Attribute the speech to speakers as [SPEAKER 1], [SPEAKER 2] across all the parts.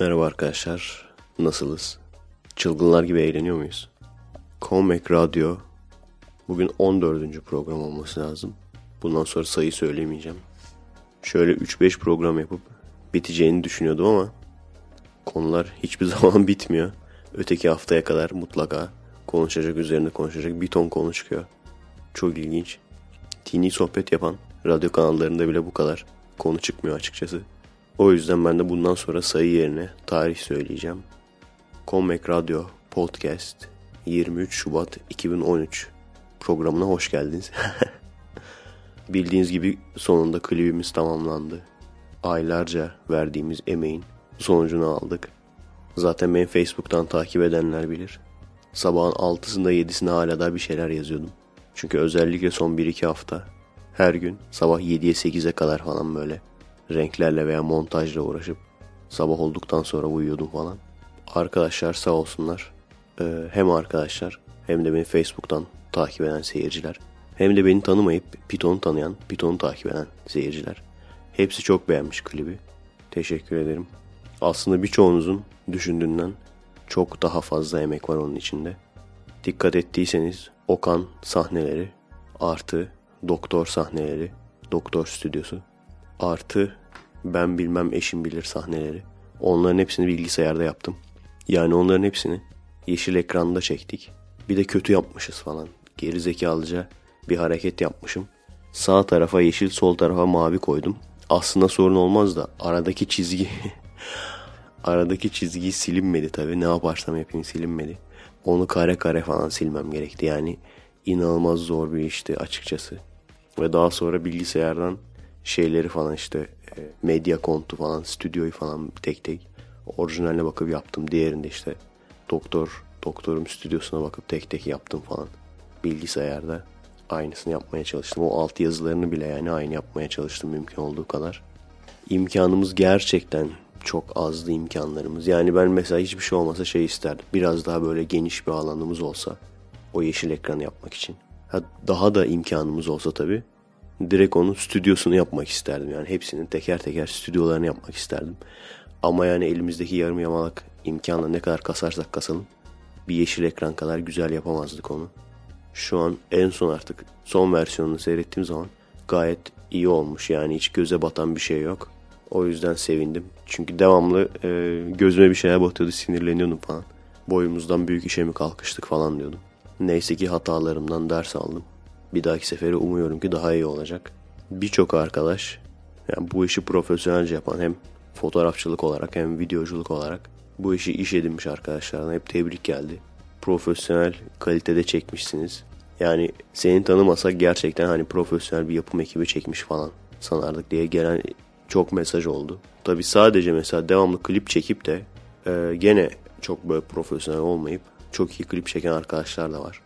[SPEAKER 1] Merhaba arkadaşlar. Nasılız? Çılgınlar gibi eğleniyor muyuz? Comeback Radyo bugün 14. program olması lazım. Bundan sonra sayı söylemeyeceğim. Şöyle 3-5 program yapıp biteceğini düşünüyordum ama konular hiçbir zaman bitmiyor. Öteki haftaya kadar mutlaka konuşacak üzerinde konuşacak bir ton konu çıkıyor. Çok ilginç. Dini sohbet yapan radyo kanallarında bile bu kadar konu çıkmıyor açıkçası. O yüzden ben de bundan sonra sayı yerine tarih söyleyeceğim. Comeback Radyo Podcast 23 Şubat 2013 programına hoş geldiniz. Bildiğiniz gibi sonunda klibimiz tamamlandı. Aylarca verdiğimiz emeğin sonucunu aldık. Zaten beni Facebook'tan takip edenler bilir. Sabahın 6'sında 7'sinde hala da bir şeyler yazıyordum. Çünkü özellikle son 1-2 hafta her gün sabah 7'ye 8'e kadar falan böyle renklerle veya montajla uğraşıp sabah olduktan sonra uyuyordum falan. Arkadaşlar sağ olsunlar. Ee, hem arkadaşlar hem de beni Facebook'tan takip eden seyirciler. Hem de beni tanımayıp Python'u tanıyan, Python'u takip eden seyirciler. Hepsi çok beğenmiş klibi. Teşekkür ederim. Aslında birçoğunuzun düşündüğünden çok daha fazla emek var onun içinde. Dikkat ettiyseniz Okan sahneleri artı doktor sahneleri, doktor stüdyosu artı ben bilmem eşim bilir sahneleri. Onların hepsini bilgisayarda yaptım. Yani onların hepsini yeşil ekranda çektik. Bir de kötü yapmışız falan. Geri zekalıca bir hareket yapmışım. Sağ tarafa yeşil, sol tarafa mavi koydum. Aslında sorun olmaz da aradaki çizgi aradaki çizgi silinmedi tabi. Ne yaparsam yapayım silinmedi. Onu kare kare falan silmem gerekti. Yani inanılmaz zor bir işti açıkçası. Ve daha sonra bilgisayardan şeyleri falan işte e, medya kontu falan stüdyoyu falan tek tek orijinaline bakıp yaptım. Diğerinde işte doktor doktorum stüdyosuna bakıp tek tek yaptım falan. Bilgisayarda aynısını yapmaya çalıştım. O alt yazılarını bile yani aynı yapmaya çalıştım mümkün olduğu kadar. İmkanımız gerçekten çok azdı imkanlarımız. Yani ben mesela hiçbir şey olmasa şey isterdim. Biraz daha böyle geniş bir alanımız olsa o yeşil ekranı yapmak için. Ha, daha da imkanımız olsa tabii direkt onun stüdyosunu yapmak isterdim. Yani hepsinin teker teker stüdyolarını yapmak isterdim. Ama yani elimizdeki yarım yamalak imkanla ne kadar kasarsak kasalım bir yeşil ekran kadar güzel yapamazdık onu. Şu an en son artık son versiyonunu seyrettiğim zaman gayet iyi olmuş. Yani hiç göze batan bir şey yok. O yüzden sevindim. Çünkü devamlı e, gözüme bir şeyler batıyordu sinirleniyordum falan. Boyumuzdan büyük işe mi kalkıştık falan diyordum. Neyse ki hatalarımdan ders aldım. Bir dahaki sefere umuyorum ki daha iyi olacak. Birçok arkadaş yani bu işi profesyonelce yapan hem fotoğrafçılık olarak hem videoculuk olarak bu işi iş edinmiş arkadaşlarına hep tebrik geldi. Profesyonel kalitede çekmişsiniz. Yani seni tanımasak gerçekten hani profesyonel bir yapım ekibi çekmiş falan sanardık diye gelen çok mesaj oldu. Tabi sadece mesela devamlı klip çekip de e, gene çok böyle profesyonel olmayıp çok iyi klip çeken arkadaşlar da var.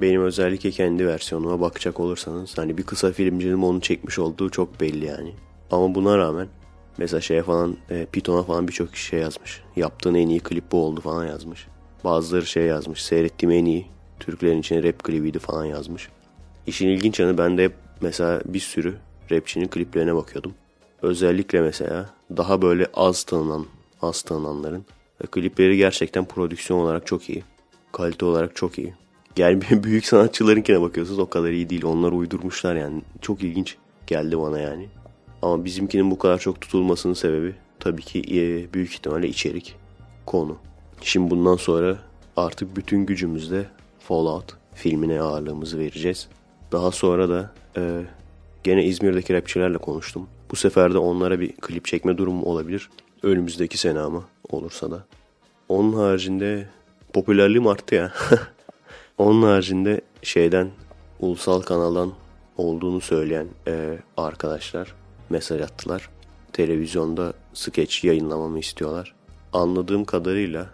[SPEAKER 1] Benim özellikle kendi versiyonuma bakacak olursanız hani bir kısa filmcinin onu çekmiş olduğu çok belli yani. Ama buna rağmen mesela şeye falan e, Python'a falan birçok şey yazmış. Yaptığın en iyi klip bu oldu falan yazmış. Bazıları şey yazmış. Seyrettiğim en iyi Türklerin için rap klibiydi falan yazmış. İşin ilginç yanı ben de hep mesela bir sürü rapçinin kliplerine bakıyordum. Özellikle mesela daha böyle az tanınan, az tanınanların ve klipleri gerçekten prodüksiyon olarak çok iyi. Kalite olarak çok iyi. Yani büyük sanatçılarınkine bakıyorsunuz o kadar iyi değil. Onlar uydurmuşlar yani. Çok ilginç geldi bana yani. Ama bizimkinin bu kadar çok tutulmasının sebebi tabii ki e, büyük ihtimalle içerik, konu. Şimdi bundan sonra artık bütün gücümüzle Fallout filmine ağırlığımızı vereceğiz. Daha sonra da e, gene İzmir'deki rapçilerle konuştum. Bu sefer de onlara bir klip çekme durumu olabilir. Önümüzdeki sene ama olursa da. Onun haricinde popülerliğim arttı ya. Onun haricinde şeyden ulusal kanaldan olduğunu söyleyen e, arkadaşlar mesaj attılar. Televizyonda skeç yayınlamamı istiyorlar. Anladığım kadarıyla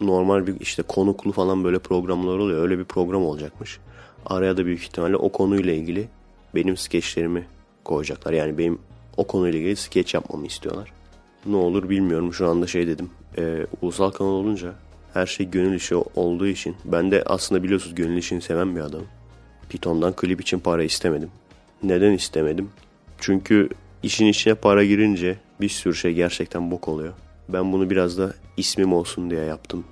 [SPEAKER 1] normal bir işte konuklu falan böyle programlar oluyor. Öyle bir program olacakmış. Araya da büyük ihtimalle o konuyla ilgili benim skeçlerimi koyacaklar. Yani benim o konuyla ilgili skeç yapmamı istiyorlar. Ne olur bilmiyorum. Şu anda şey dedim. E, ulusal kanal olunca her şey gönül işi olduğu için ben de aslında biliyorsunuz gönül işini seven bir adamım. Python'dan klip için para istemedim. Neden istemedim? Çünkü işin içine para girince bir sürü şey gerçekten bok oluyor. Ben bunu biraz da ismim olsun diye yaptım.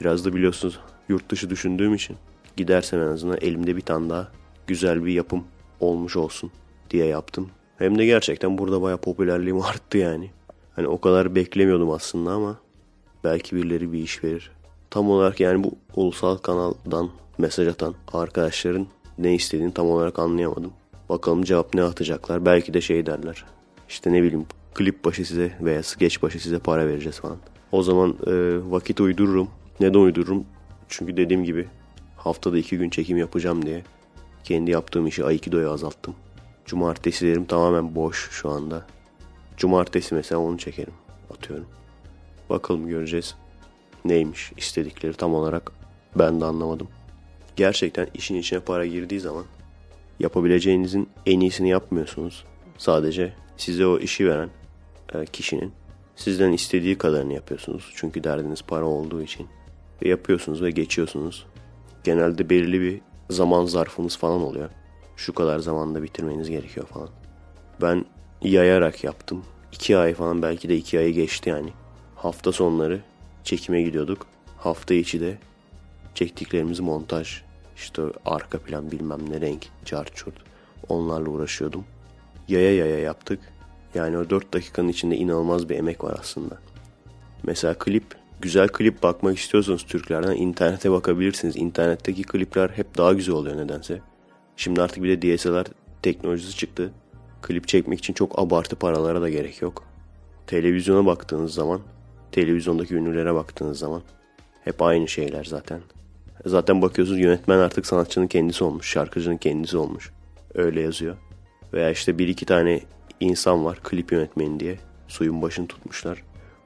[SPEAKER 1] Biraz da biliyorsunuz yurt dışı düşündüğüm için gidersem en azından elimde bir tane daha güzel bir yapım olmuş olsun diye yaptım. Hem de gerçekten burada baya popülerliğim arttı yani. Hani o kadar beklemiyordum aslında ama belki birileri bir iş verir. Tam olarak yani bu ulusal kanaldan mesaj atan arkadaşların ne istediğini tam olarak anlayamadım. Bakalım cevap ne atacaklar. Belki de şey derler. İşte ne bileyim klip başı size veya skeç başı size para vereceğiz falan. O zaman e, vakit uydururum. Neden uydururum? Çünkü dediğim gibi haftada iki gün çekim yapacağım diye kendi yaptığım işi Aikido'ya azalttım. Cumartesilerim tamamen boş şu anda. Cumartesi mesela onu çekerim. Atıyorum. Bakalım göreceğiz. Neymiş istedikleri tam olarak ben de anlamadım. Gerçekten işin içine para girdiği zaman yapabileceğinizin en iyisini yapmıyorsunuz. Sadece size o işi veren e, kişinin sizden istediği kadarını yapıyorsunuz. Çünkü derdiniz para olduğu için. Ve yapıyorsunuz ve geçiyorsunuz. Genelde belirli bir zaman zarfınız falan oluyor. Şu kadar zamanda bitirmeniz gerekiyor falan. Ben yayarak yaptım. İki ay falan belki de iki ayı geçti yani. Hafta sonları çekime gidiyorduk. Hafta içi de çektiklerimiz montaj, işte arka plan bilmem ne renk, çarçurt onlarla uğraşıyordum. Yaya yaya yaptık. Yani o 4 dakikanın içinde inanılmaz bir emek var aslında. Mesela klip, güzel klip bakmak istiyorsanız Türklerden internete bakabilirsiniz. İnternetteki klipler hep daha güzel oluyor nedense. Şimdi artık bir de DSLR teknolojisi çıktı. Klip çekmek için çok abartı paralara da gerek yok. Televizyona baktığınız zaman, televizyondaki ünlülere baktığınız zaman hep aynı şeyler zaten. Zaten bakıyorsunuz yönetmen artık sanatçının kendisi olmuş, şarkıcının kendisi olmuş. Öyle yazıyor. Veya işte bir iki tane insan var klip yönetmeni diye suyun başını tutmuşlar.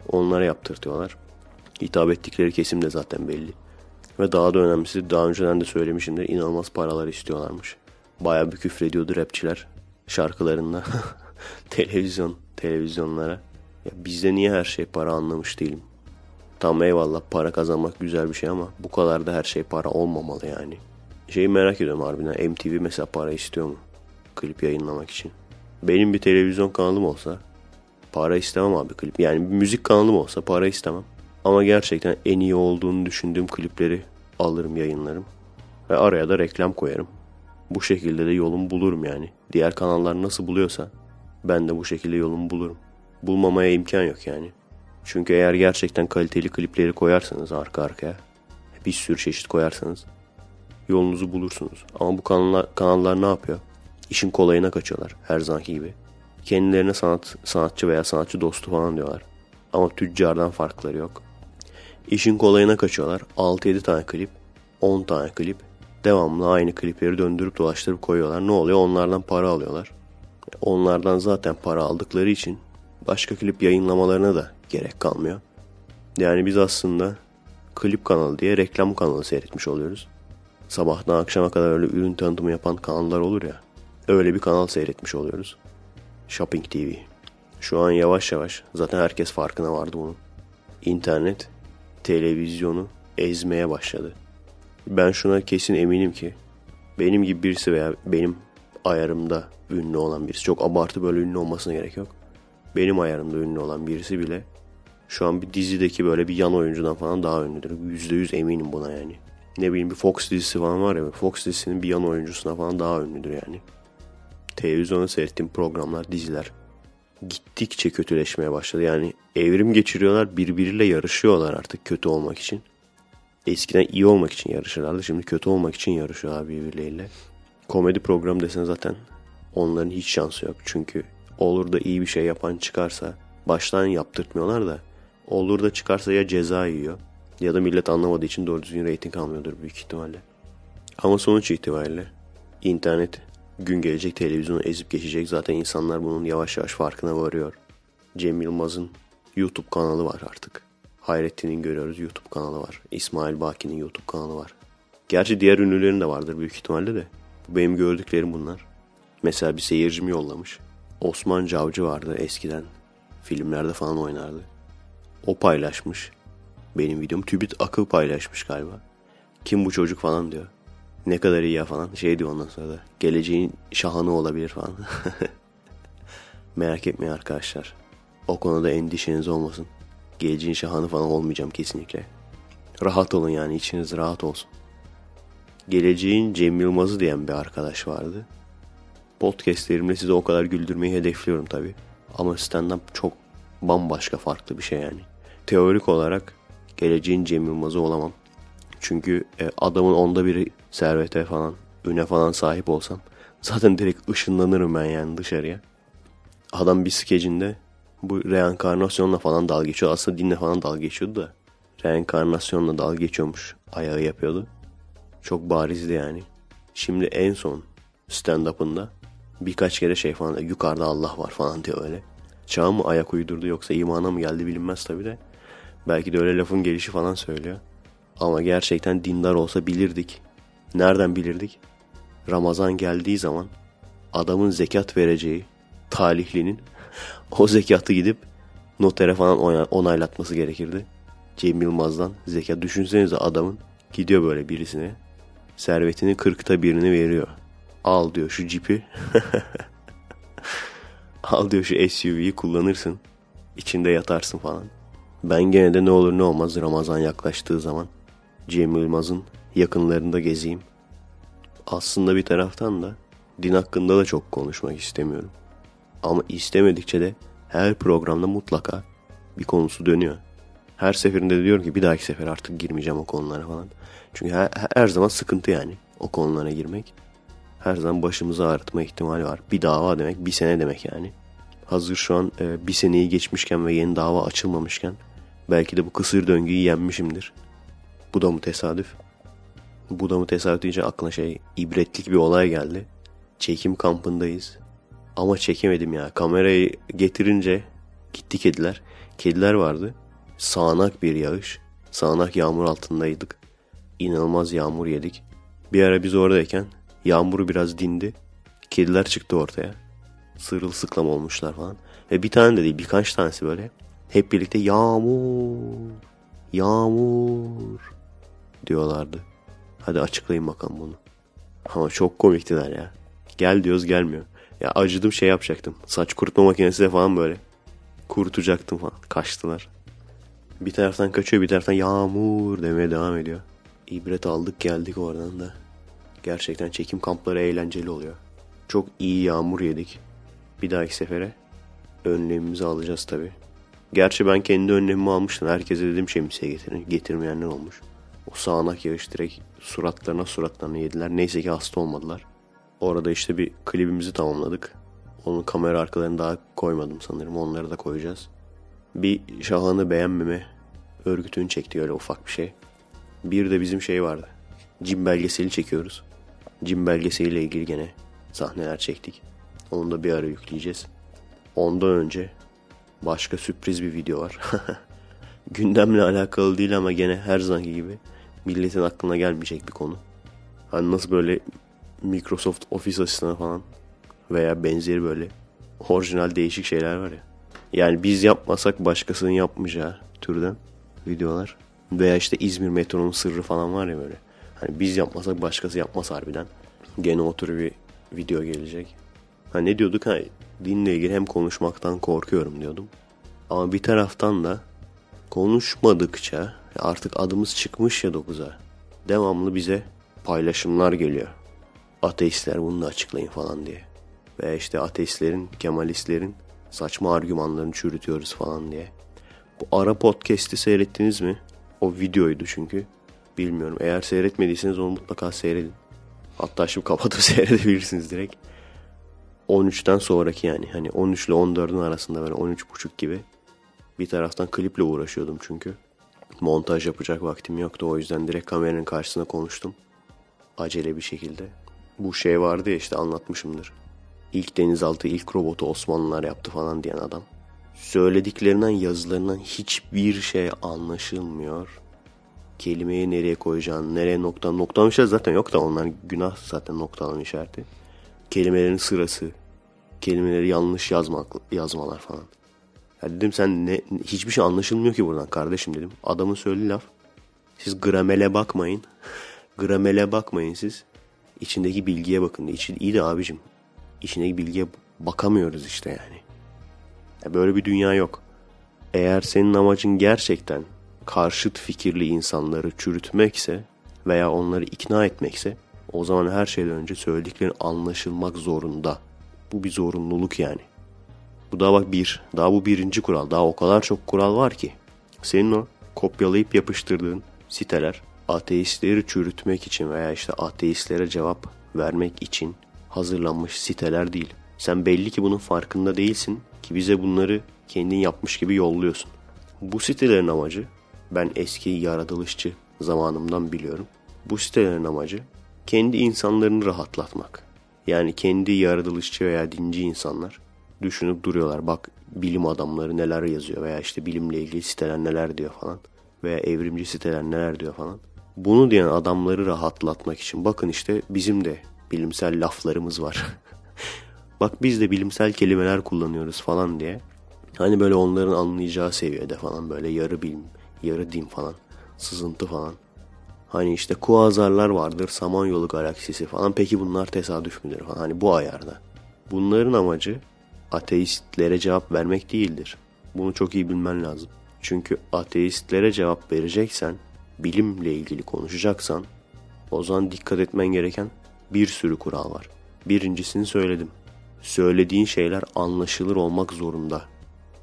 [SPEAKER 1] Onlara yaptırtıyorlar. Hitap ettikleri kesim de zaten belli. Ve daha da önemlisi daha önceden de söylemişimdir inanılmaz paralar istiyorlarmış. Baya bir küfrediyordu rapçiler şarkılarında. Televizyon, televizyonlara. Ya bizde niye her şey para anlamış değilim. Tam eyvallah para kazanmak güzel bir şey ama bu kadar da her şey para olmamalı yani. Şeyi merak ediyorum harbiden MTV mesela para istiyor mu? Klip yayınlamak için. Benim bir televizyon kanalım olsa para istemem abi klip. Yani bir müzik kanalım olsa para istemem. Ama gerçekten en iyi olduğunu düşündüğüm klipleri alırım yayınlarım. Ve araya da reklam koyarım. Bu şekilde de yolumu bulurum yani. Diğer kanallar nasıl buluyorsa ben de bu şekilde yolumu bulurum. Bulmamaya imkan yok yani. Çünkü eğer gerçekten kaliteli klipleri koyarsanız arka arkaya bir sürü çeşit koyarsanız yolunuzu bulursunuz. Ama bu kanallar, kanallar ne yapıyor? İşin kolayına kaçıyorlar her zamanki gibi. Kendilerine sanat, sanatçı veya sanatçı dostu falan diyorlar. Ama tüccardan farkları yok. İşin kolayına kaçıyorlar. 6-7 tane klip, 10 tane klip. Devamlı aynı klipleri döndürüp dolaştırıp koyuyorlar. Ne oluyor? Onlardan para alıyorlar. Onlardan zaten para aldıkları için başka klip yayınlamalarına da gerek kalmıyor. Yani biz aslında klip kanalı diye reklam kanalı seyretmiş oluyoruz. Sabahtan akşama kadar öyle ürün tanıtımı yapan kanallar olur ya. Öyle bir kanal seyretmiş oluyoruz. Shopping TV. Şu an yavaş yavaş zaten herkes farkına vardı bunun. İnternet televizyonu ezmeye başladı. Ben şuna kesin eminim ki benim gibi birisi veya benim ayarımda ünlü olan birisi çok abartı böyle ünlü olmasına gerek yok. Benim ayarımda ünlü olan birisi bile şu an bir dizideki böyle bir yan oyuncudan falan daha ünlüdür. %100 eminim buna yani. Ne bileyim bir Fox dizisi falan var ya Fox dizisinin bir yan oyuncusuna falan daha ünlüdür yani. Televizyonda seyrettiğim programlar, diziler gittikçe kötüleşmeye başladı. Yani evrim geçiriyorlar, birbiriyle yarışıyorlar artık kötü olmak için. Eskiden iyi olmak için yarışırlardı. Şimdi kötü olmak için yarışıyorlar birbirleriyle. Komedi programı desen zaten onların hiç şansı yok. Çünkü olur da iyi bir şey yapan çıkarsa baştan yaptırtmıyorlar da olur da çıkarsa ya ceza yiyor ya da millet anlamadığı için doğru düzgün reyting almıyordur büyük ihtimalle. Ama sonuç itibariyle internet gün gelecek televizyonu ezip geçecek. Zaten insanlar bunun yavaş yavaş farkına varıyor. Cem Yılmaz'ın YouTube kanalı var artık. Hayrettin'in görüyoruz YouTube kanalı var. İsmail Baki'nin YouTube kanalı var. Gerçi diğer ünlülerin de vardır büyük ihtimalle de. Benim gördüklerim bunlar. Mesela bir seyircim yollamış. Osman Cavcı vardı eskiden. Filmlerde falan oynardı. O paylaşmış. Benim videom Tübit Akıl paylaşmış galiba. Kim bu çocuk falan diyor. Ne kadar iyi ya falan. Şey diyor ondan sonra da. Geleceğin şahanı olabilir falan. Merak etmeyin arkadaşlar. O konuda endişeniz olmasın. Geleceğin şahanı falan olmayacağım kesinlikle. Rahat olun yani içiniz rahat olsun. Geleceğin Cem Yılmaz'ı diyen bir arkadaş vardı. Podcastlerimle sizi o kadar güldürmeyi hedefliyorum tabi. Ama stand-up çok bambaşka farklı bir şey yani. Teorik olarak geleceğin Cem Yılmaz'ı olamam. Çünkü e, adamın onda biri servete falan, üne falan sahip olsam zaten direkt ışınlanırım ben yani dışarıya. Adam bir skecinde bu reenkarnasyonla falan dalga geçiyor. Aslında dinle falan dalga geçiyordu da reenkarnasyonla dalga geçiyormuş. Ayağı yapıyordu. Çok barizdi yani. Şimdi en son stand-up'ında birkaç kere şey falan yukarıda Allah var falan diyor öyle. Çağ mı ayak uydurdu yoksa imana mı geldi bilinmez tabi de. Belki de öyle lafın gelişi falan söylüyor. Ama gerçekten dindar olsa bilirdik. Nereden bilirdik? Ramazan geldiği zaman adamın zekat vereceği talihlinin o zekatı gidip notere falan onaylatması gerekirdi. Cem Yılmaz'dan zekat. Düşünsenize adamın gidiyor böyle birisine. Servetinin kırkta birini veriyor. Al diyor şu cipi. Al diyor şu SUV'yi kullanırsın. İçinde yatarsın falan. Ben gene de ne olur ne olmaz Ramazan yaklaştığı zaman Cem Yılmaz'ın yakınlarında gezeyim. Aslında bir taraftan da din hakkında da çok konuşmak istemiyorum. Ama istemedikçe de her programda mutlaka bir konusu dönüyor. Her seferinde de diyorum ki bir dahaki sefer artık girmeyeceğim o konulara falan. Çünkü her, her zaman sıkıntı yani o konulara girmek. Her zaman başımızı ağrıtma ihtimali var. Bir dava demek bir sene demek yani. Hazır şu an e, bir seneyi geçmişken ve yeni dava açılmamışken belki de bu kısır döngüyü yenmişimdir. Bu da mı tesadüf? Bu da mı tesadüf deyince aklına şey ibretlik bir olay geldi. Çekim kampındayız. Ama çekemedim ya. Kamerayı getirince gitti kediler. Kediler vardı. Sağanak bir yağış. Sağanak yağmur altındaydık. İnanılmaz yağmur yedik. Bir ara biz oradayken yağmur biraz dindi. Kediler çıktı ortaya. Sırılsıklam olmuşlar falan. Ve bir tane de değil birkaç tanesi böyle. Hep birlikte yağmur, yağmur diyorlardı. Hadi açıklayın bakalım bunu. Ama çok komiktiler ya. Gel diyoruz gelmiyor. Ya acıdım şey yapacaktım. Saç kurutma makinesi de falan böyle. Kurutacaktım falan. Kaçtılar. Bir taraftan kaçıyor bir taraftan yağmur demeye devam ediyor. İbret aldık geldik oradan da. Gerçekten çekim kampları eğlenceli oluyor. Çok iyi yağmur yedik. Bir dahaki sefere önlemimizi alacağız tabi. Gerçi ben kendi önlemimi almıştım. Herkese dedim şemsiye getirin. Getirmeyenler olmuş. O sağanak yağış direkt suratlarına suratlarına yediler. Neyse ki hasta olmadılar. Orada işte bir klibimizi tamamladık. Onun kamera arkalarını daha koymadım sanırım. Onları da koyacağız. Bir Şahan'ı beğenmeme örgütünü çekti öyle ufak bir şey. Bir de bizim şey vardı. Cim belgeseli çekiyoruz. Cim belgeseliyle ilgili gene sahneler çektik. Onu da bir ara yükleyeceğiz. Ondan önce başka sürpriz bir video var. Gündemle alakalı değil ama gene her zamanki gibi milletin aklına gelmeyecek bir konu. Hani nasıl böyle Microsoft Office asistanı falan veya benzeri böyle orijinal değişik şeyler var ya. Yani biz yapmasak başkasının yapmayacağı türden videolar. Veya işte İzmir metronun sırrı falan var ya böyle. Hani biz yapmasak başkası yapmaz harbiden. Gene o tür bir video gelecek. Ha ne diyorduk? Ha, dinle ilgili hem konuşmaktan korkuyorum diyordum. Ama bir taraftan da konuşmadıkça artık adımız çıkmış ya 9'a. Devamlı bize paylaşımlar geliyor. Ateistler bunu da açıklayın falan diye. Ve işte ateistlerin, kemalistlerin saçma argümanlarını çürütüyoruz falan diye. Bu ara podcast'i seyrettiniz mi? O videoydu çünkü. Bilmiyorum. Eğer seyretmediyseniz onu mutlaka seyredin. Hatta şimdi kapatıp seyredebilirsiniz direkt. 13'ten sonraki yani. Hani 13 ile 14'ün arasında böyle 13.30 gibi. Bir taraftan kliple uğraşıyordum çünkü. Montaj yapacak vaktim yoktu. O yüzden direkt kameranın karşısına konuştum. Acele bir şekilde. Bu şey vardı ya işte anlatmışımdır. İlk denizaltı, ilk robotu Osmanlılar yaptı falan diyen adam. Söylediklerinden, yazılarından hiçbir şey anlaşılmıyor. Kelimeyi nereye koyacağını, nereye nokta, noktalama işareti zaten yok da onlar günah zaten noktalama işareti. Kelimelerin sırası, kelimeleri yanlış yazmak, yazmalar falan. Ya dedim sen ne, hiçbir şey anlaşılmıyor ki buradan kardeşim dedim. Adamın söylediği laf. Siz gramele bakmayın. gramele bakmayın siz. İçindeki bilgiye bakın. İçin, iyi de abicim. İçindeki bilgiye bakamıyoruz işte yani. Ya böyle bir dünya yok. Eğer senin amacın gerçekten karşıt fikirli insanları çürütmekse veya onları ikna etmekse o zaman her şeyden önce söylediklerin anlaşılmak zorunda. Bu bir zorunluluk yani. Bu daha bak bir. Daha bu birinci kural. Daha o kadar çok kural var ki. Senin o kopyalayıp yapıştırdığın siteler ateistleri çürütmek için veya işte ateistlere cevap vermek için hazırlanmış siteler değil. Sen belli ki bunun farkında değilsin ki bize bunları kendin yapmış gibi yolluyorsun. Bu sitelerin amacı ben eski yaratılışçı zamanımdan biliyorum. Bu sitelerin amacı kendi insanlarını rahatlatmak. Yani kendi yaratılışçı veya dinci insanlar düşünüp duruyorlar. Bak bilim adamları neler yazıyor veya işte bilimle ilgili siteler neler diyor falan. Veya evrimci siteler neler diyor falan. Bunu diyen adamları rahatlatmak için bakın işte bizim de bilimsel laflarımız var. Bak biz de bilimsel kelimeler kullanıyoruz falan diye. Hani böyle onların anlayacağı seviyede falan böyle yarı bilim, yarı din falan, sızıntı falan. Hani işte kuazarlar vardır, Samanyolu galaksisi falan. Peki bunlar tesadüf müdür falan. Hani bu ayarda. Bunların amacı ateistlere cevap vermek değildir. Bunu çok iyi bilmen lazım. Çünkü ateistlere cevap vereceksen, bilimle ilgili konuşacaksan o zaman dikkat etmen gereken bir sürü kural var. Birincisini söyledim. Söylediğin şeyler anlaşılır olmak zorunda.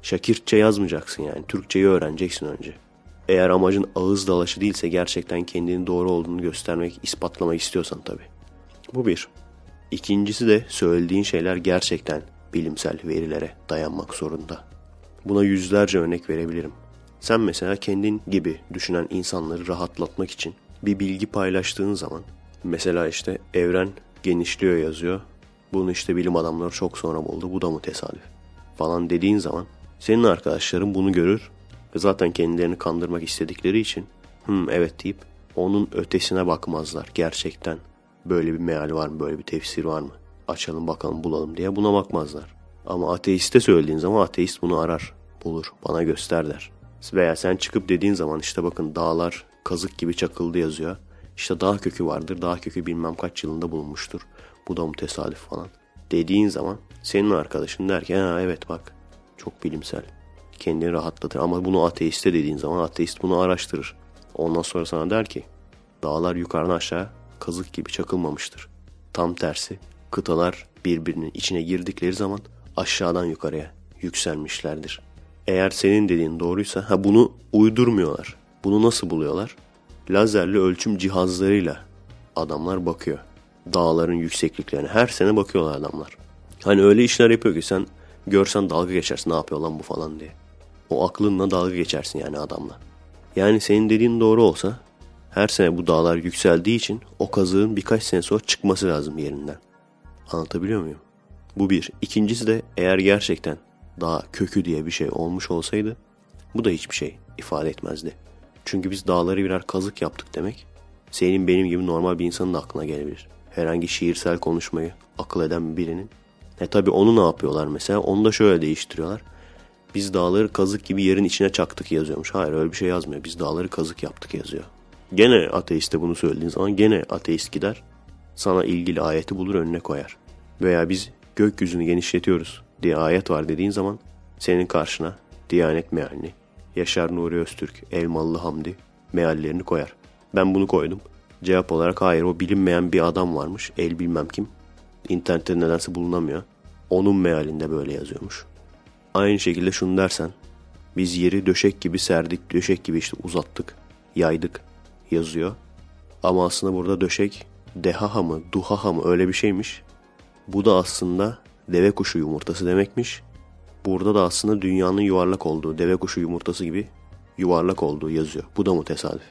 [SPEAKER 1] Şakirtçe yazmayacaksın yani. Türkçeyi öğreneceksin önce. Eğer amacın ağız dalaşı değilse gerçekten kendini doğru olduğunu göstermek, ispatlamak istiyorsan tabii. Bu bir. İkincisi de söylediğin şeyler gerçekten bilimsel verilere dayanmak zorunda. Buna yüzlerce örnek verebilirim. Sen mesela kendin gibi düşünen insanları rahatlatmak için bir bilgi paylaştığın zaman mesela işte evren genişliyor yazıyor. Bunu işte bilim adamları çok sonra buldu. Bu da mı tesadüf? Falan dediğin zaman senin arkadaşların bunu görür ve zaten kendilerini kandırmak istedikleri için hım evet deyip onun ötesine bakmazlar gerçekten. Böyle bir meal var mı, böyle bir tefsir var mı? Açalım bakalım bulalım diye buna bakmazlar. Ama ateiste söylediğin zaman ateist bunu arar, bulur, bana göster der. Veya sen çıkıp dediğin zaman işte bakın dağlar kazık gibi çakıldı yazıyor. İşte dağ kökü vardır, dağ kökü bilmem kaç yılında bulunmuştur. Bu da mı tesadüf falan. Dediğin zaman senin arkadaşın der ki ha evet bak çok bilimsel. Kendini rahatlatır ama bunu ateiste dediğin zaman ateist bunu araştırır. Ondan sonra sana der ki dağlar yukarıdan aşağı kazık gibi çakılmamıştır. Tam tersi kıtalar birbirinin içine girdikleri zaman aşağıdan yukarıya yükselmişlerdir. Eğer senin dediğin doğruysa ha bunu uydurmuyorlar. Bunu nasıl buluyorlar? Lazerli ölçüm cihazlarıyla adamlar bakıyor. Dağların yüksekliklerine her sene bakıyorlar adamlar. Hani öyle işler yapıyor ki sen görsen dalga geçersin ne yapıyor lan bu falan diye. O aklınla dalga geçersin yani adamla. Yani senin dediğin doğru olsa her sene bu dağlar yükseldiği için o kazığın birkaç sene sonra çıkması lazım yerinden. Anlatabiliyor muyum? Bu bir. İkincisi de eğer gerçekten dağ kökü diye bir şey olmuş olsaydı bu da hiçbir şey ifade etmezdi. Çünkü biz dağları birer kazık yaptık demek senin benim gibi normal bir insanın da aklına gelebilir. Herhangi şiirsel konuşmayı akıl eden birinin. E tabi onu ne yapıyorlar mesela? Onu da şöyle değiştiriyorlar. Biz dağları kazık gibi yerin içine çaktık yazıyormuş. Hayır öyle bir şey yazmıyor. Biz dağları kazık yaptık yazıyor. Gene ateiste bunu söylediğin zaman gene ateist gider. Sana ilgili ayeti bulur önüne koyar. Veya biz gökyüzünü genişletiyoruz diye ayet var dediğin zaman senin karşına Diyanet mealini, Yaşar Nuri Öztürk, Elmalı Hamdi meallerini koyar. Ben bunu koydum. Cevap olarak hayır o bilinmeyen bir adam varmış. El bilmem kim. İnternette nedense bulunamıyor. Onun mealinde böyle yazıyormuş. Aynı şekilde şunu dersen. Biz yeri döşek gibi serdik, döşek gibi işte uzattık, yaydık yazıyor. Ama aslında burada döşek dehaha mı, duhaha mı öyle bir şeymiş. Bu da aslında deve kuşu yumurtası demekmiş. Burada da aslında dünyanın yuvarlak olduğu, deve kuşu yumurtası gibi yuvarlak olduğu yazıyor. Bu da mı tesadüf?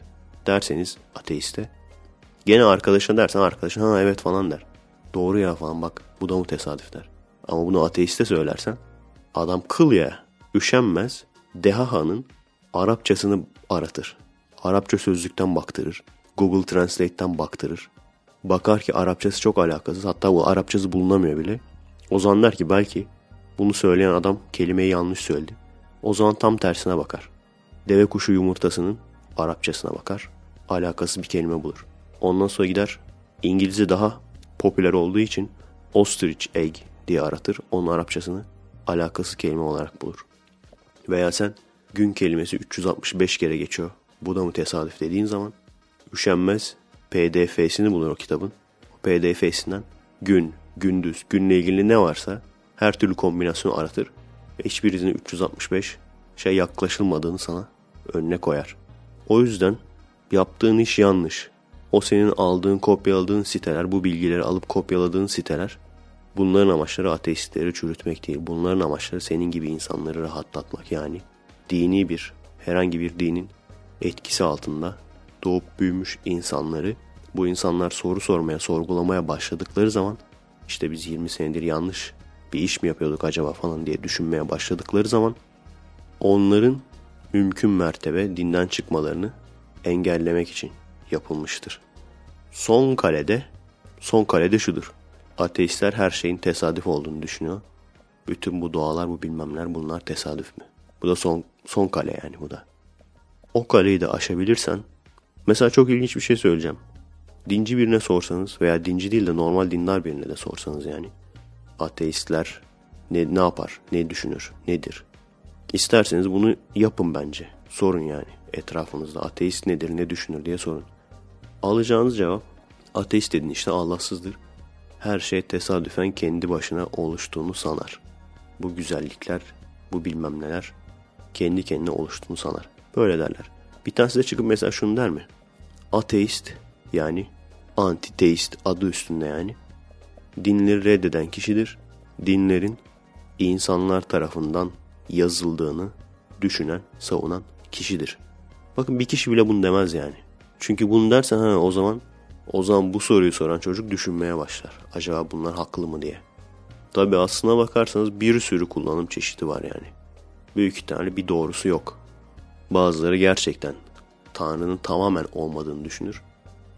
[SPEAKER 1] Derseniz ateiste. Gene arkadaşına dersen arkadaşın ha evet falan der. Doğru ya falan bak bu da mı tesadüf der. Ama bunu ateiste söylersen adam kıl ya üşenmez Dehaha'nın Arapçasını aratır. Arapça sözlükten baktırır. Google Translate'ten baktırır. Bakar ki Arapçası çok alakasız. Hatta bu Arapçası bulunamıyor bile. O zaman der ki belki bunu söyleyen adam kelimeyi yanlış söyledi. O zaman tam tersine bakar. Deve kuşu yumurtasının Arapçasına bakar. Alakası bir kelime bulur. Ondan sonra gider İngilizce daha popüler olduğu için ostrich egg diye aratır. Onun Arapçasını alakası kelime olarak bulur. Veya sen gün kelimesi 365 kere geçiyor. Bu da mı tesadüf dediğin zaman üşenmez pdf'sini bulur o kitabın. Pdf'sinden gün, gündüz, günle ilgili ne varsa her türlü kombinasyonu aratır. Ve hiçbirisinin 365 şey yaklaşılmadığını sana önüne koyar. O yüzden yaptığın iş yanlış. O senin aldığın, kopyaladığın siteler, bu bilgileri alıp kopyaladığın siteler bunların amaçları ateistleri çürütmek değil. Bunların amaçları senin gibi insanları rahatlatmak yani. Dini bir, herhangi bir dinin etkisi altında doğup büyümüş insanları bu insanlar soru sormaya, sorgulamaya başladıkları zaman işte biz 20 senedir yanlış bir iş mi yapıyorduk acaba falan diye düşünmeye başladıkları zaman onların mümkün mertebe dinden çıkmalarını engellemek için yapılmıştır. Son kalede, son kalede şudur. Ateistler her şeyin tesadüf olduğunu düşünüyor. Bütün bu dualar, bu bilmemler bunlar tesadüf mü? Bu da son, son kale yani bu da. O kaleyi de aşabilirsen, mesela çok ilginç bir şey söyleyeceğim. Dinci birine sorsanız veya dinci değil de normal dindar birine de sorsanız yani. Ateistler ne, ne yapar, ne düşünür, nedir? İsterseniz bunu yapın bence. Sorun yani etrafınızda ateist nedir, ne düşünür diye sorun. Alacağınız cevap ateist dedin işte Allahsızdır. Her şey tesadüfen kendi başına oluştuğunu sanar. Bu güzellikler, bu bilmem neler kendi kendine oluştuğunu sanar. Böyle derler. Bir tanesi de çıkıp mesela şunu der mi? Ateist yani antiteist adı üstünde yani dinleri reddeden kişidir. Dinlerin insanlar tarafından yazıldığını düşünen, savunan kişidir. Bakın bir kişi bile bunu demez yani. Çünkü bunu dersen ha o zaman o zaman bu soruyu soran çocuk düşünmeye başlar. Acaba bunlar haklı mı diye. Tabi aslına bakarsanız bir sürü kullanım çeşidi var yani. Büyük ihtimalle bir doğrusu yok. Bazıları gerçekten Tanrı'nın tamamen olmadığını düşünür.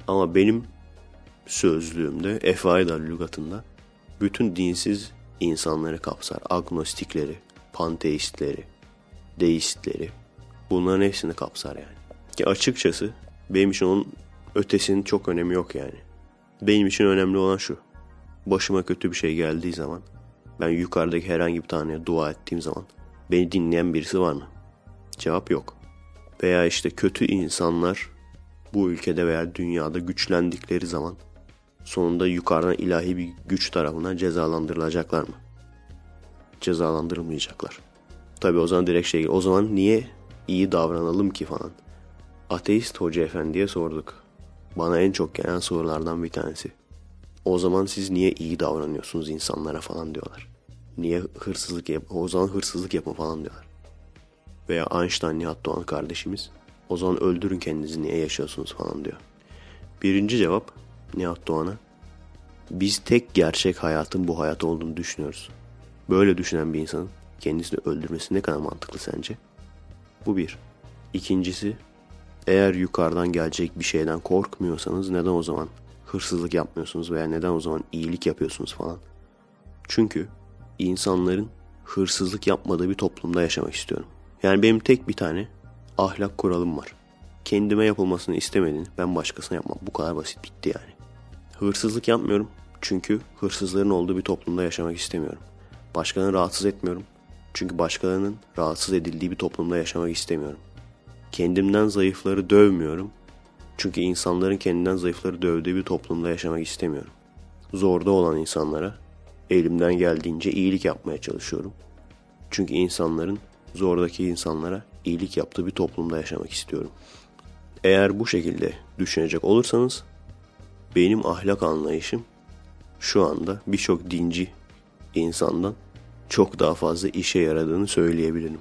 [SPEAKER 1] Ama benim sözlüğümde, Efaida lügatında bütün dinsiz insanları kapsar. Agnostikleri, panteistleri, deistleri. Bunların hepsini kapsar yani. Ki açıkçası benim için onun ötesinin çok önemi yok yani. Benim için önemli olan şu. Başıma kötü bir şey geldiği zaman ben yukarıdaki herhangi bir taneye dua ettiğim zaman beni dinleyen birisi var mı? Cevap yok. Veya işte kötü insanlar bu ülkede veya dünyada güçlendikleri zaman sonunda yukarıdan ilahi bir güç tarafından cezalandırılacaklar mı? Cezalandırılmayacaklar. Tabi o zaman direkt şey o zaman niye iyi davranalım ki falan. Ateist hoca efendiye sorduk. Bana en çok gelen sorulardan bir tanesi. O zaman siz niye iyi davranıyorsunuz insanlara falan diyorlar. Niye hırsızlık yap o zaman hırsızlık yapın falan diyorlar. Veya Einstein Nihat Doğan kardeşimiz o zaman öldürün kendinizi niye yaşıyorsunuz falan diyor. Birinci cevap Nihat Doğan'a biz tek gerçek hayatın bu hayat olduğunu düşünüyoruz. Böyle düşünen bir insanın kendisini öldürmesi ne kadar mantıklı sence? Bu bir. İkincisi eğer yukarıdan gelecek bir şeyden korkmuyorsanız neden o zaman hırsızlık yapmıyorsunuz veya neden o zaman iyilik yapıyorsunuz falan. Çünkü insanların hırsızlık yapmadığı bir toplumda yaşamak istiyorum. Yani benim tek bir tane ahlak kuralım var. Kendime yapılmasını istemediğini ben başkasına yapmam. Bu kadar basit bitti yani. Hırsızlık yapmıyorum çünkü hırsızların olduğu bir toplumda yaşamak istemiyorum. Başkalarını rahatsız etmiyorum çünkü başkalarının rahatsız edildiği bir toplumda yaşamak istemiyorum. Kendimden zayıfları dövmüyorum çünkü insanların kendinden zayıfları dövdüğü bir toplumda yaşamak istemiyorum. Zorda olan insanlara elimden geldiğince iyilik yapmaya çalışıyorum. Çünkü insanların zordaki insanlara iyilik yaptığı bir toplumda yaşamak istiyorum. Eğer bu şekilde düşünecek olursanız benim ahlak anlayışım şu anda birçok dinci insandan çok daha fazla işe yaradığını söyleyebilirim.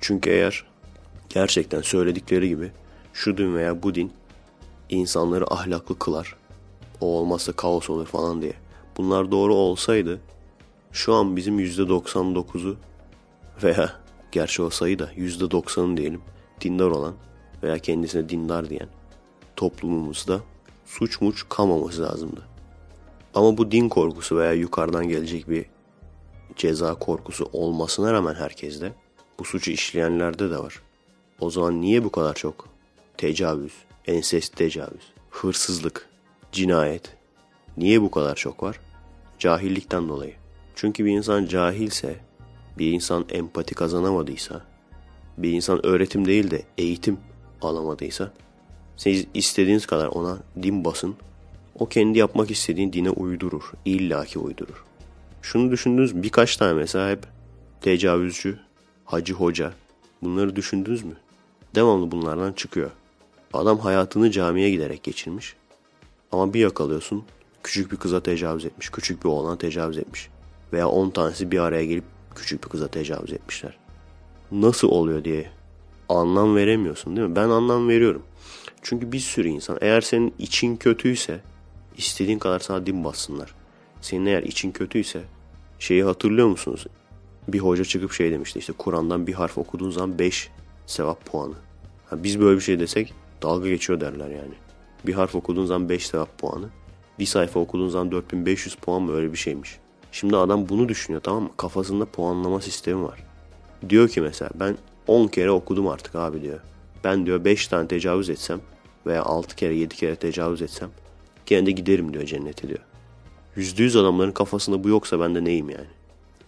[SPEAKER 1] Çünkü eğer gerçekten söyledikleri gibi şu din veya bu din insanları ahlaklı kılar. O olmazsa kaos olur falan diye. Bunlar doğru olsaydı şu an bizim %99'u veya gerçi o sayı da %90'ı diyelim dindar olan veya kendisine dindar diyen toplumumuzda suç muç kalmaması lazımdı. Ama bu din korkusu veya yukarıdan gelecek bir ceza korkusu olmasına rağmen herkeste bu suçu işleyenlerde de var. O zaman niye bu kadar çok tecavüz, ensest tecavüz, hırsızlık, cinayet niye bu kadar çok var? Cahillikten dolayı. Çünkü bir insan cahilse, bir insan empati kazanamadıysa, bir insan öğretim değil de eğitim alamadıysa siz istediğiniz kadar ona din basın. O kendi yapmak istediğin dine uydurur. İlla ki uydurur. Şunu düşündünüz birkaç tane mesela hep tecavüzcü, hacı hoca. Bunları düşündünüz mü? Devamlı bunlardan çıkıyor. Adam hayatını camiye giderek geçirmiş. Ama bir yakalıyorsun küçük bir kıza tecavüz etmiş. Küçük bir oğlana tecavüz etmiş. Veya 10 tanesi bir araya gelip küçük bir kıza tecavüz etmişler. Nasıl oluyor diye anlam veremiyorsun değil mi? Ben anlam veriyorum. Çünkü bir sürü insan eğer senin için kötüyse istediğin kadar sana din bassınlar. Senin eğer için kötüyse şeyi hatırlıyor musunuz? Bir hoca çıkıp şey demişti işte Kur'an'dan bir harf okuduğun zaman 5 sevap puanı. Ha, biz böyle bir şey desek dalga geçiyor derler yani. Bir harf okuduğun zaman 5 sevap puanı. Bir sayfa okuduğun zaman 4500 puan mı öyle bir şeymiş. Şimdi adam bunu düşünüyor tamam mı? Kafasında puanlama sistemi var. Diyor ki mesela ben 10 kere okudum artık abi diyor. Ben diyor 5 tane tecavüz etsem veya 6 kere 7 kere tecavüz etsem gene de giderim diyor cennete diyor. %100 adamların kafasında bu yoksa ben de neyim yani?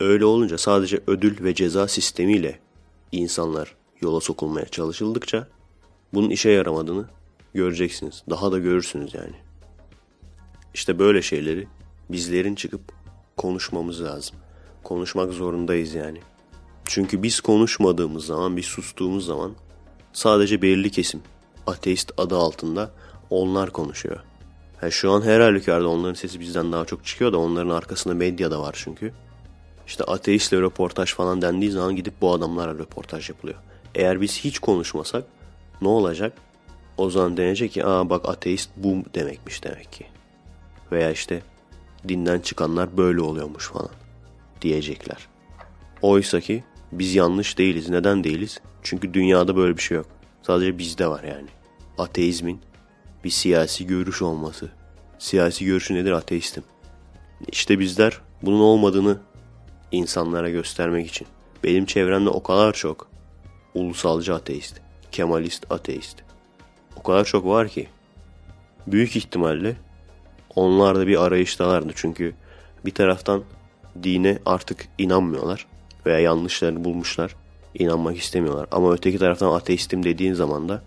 [SPEAKER 1] Öyle olunca sadece ödül ve ceza sistemiyle insanlar yola sokulmaya çalışıldıkça bunun işe yaramadığını göreceksiniz. Daha da görürsünüz yani. İşte böyle şeyleri bizlerin çıkıp konuşmamız lazım. Konuşmak zorundayız yani. Çünkü biz konuşmadığımız zaman, biz sustuğumuz zaman sadece belirli kesim ateist adı altında onlar konuşuyor. Yani şu an her halükarda onların sesi bizden daha çok çıkıyor da onların arkasında medya da var çünkü. İşte ateistle röportaj falan dendiği zaman gidip bu adamlarla röportaj yapılıyor. Eğer biz hiç konuşmasak ne olacak? O zaman denecek ki aa bak ateist bu demekmiş demek ki. Veya işte dinden çıkanlar böyle oluyormuş falan diyecekler. Oysa ki biz yanlış değiliz. Neden değiliz? Çünkü dünyada böyle bir şey yok. Sadece bizde var yani. Ateizmin bir siyasi görüş olması. Siyasi görüşü nedir? Ateistim. İşte bizler bunun olmadığını insanlara göstermek için. Benim çevremde o kadar çok ulusalcı ateist, kemalist ateist. O kadar çok var ki büyük ihtimalle onlar da bir arayıştalardı. Çünkü bir taraftan dine artık inanmıyorlar veya yanlışlarını bulmuşlar. inanmak istemiyorlar. Ama öteki taraftan ateistim dediğin zaman da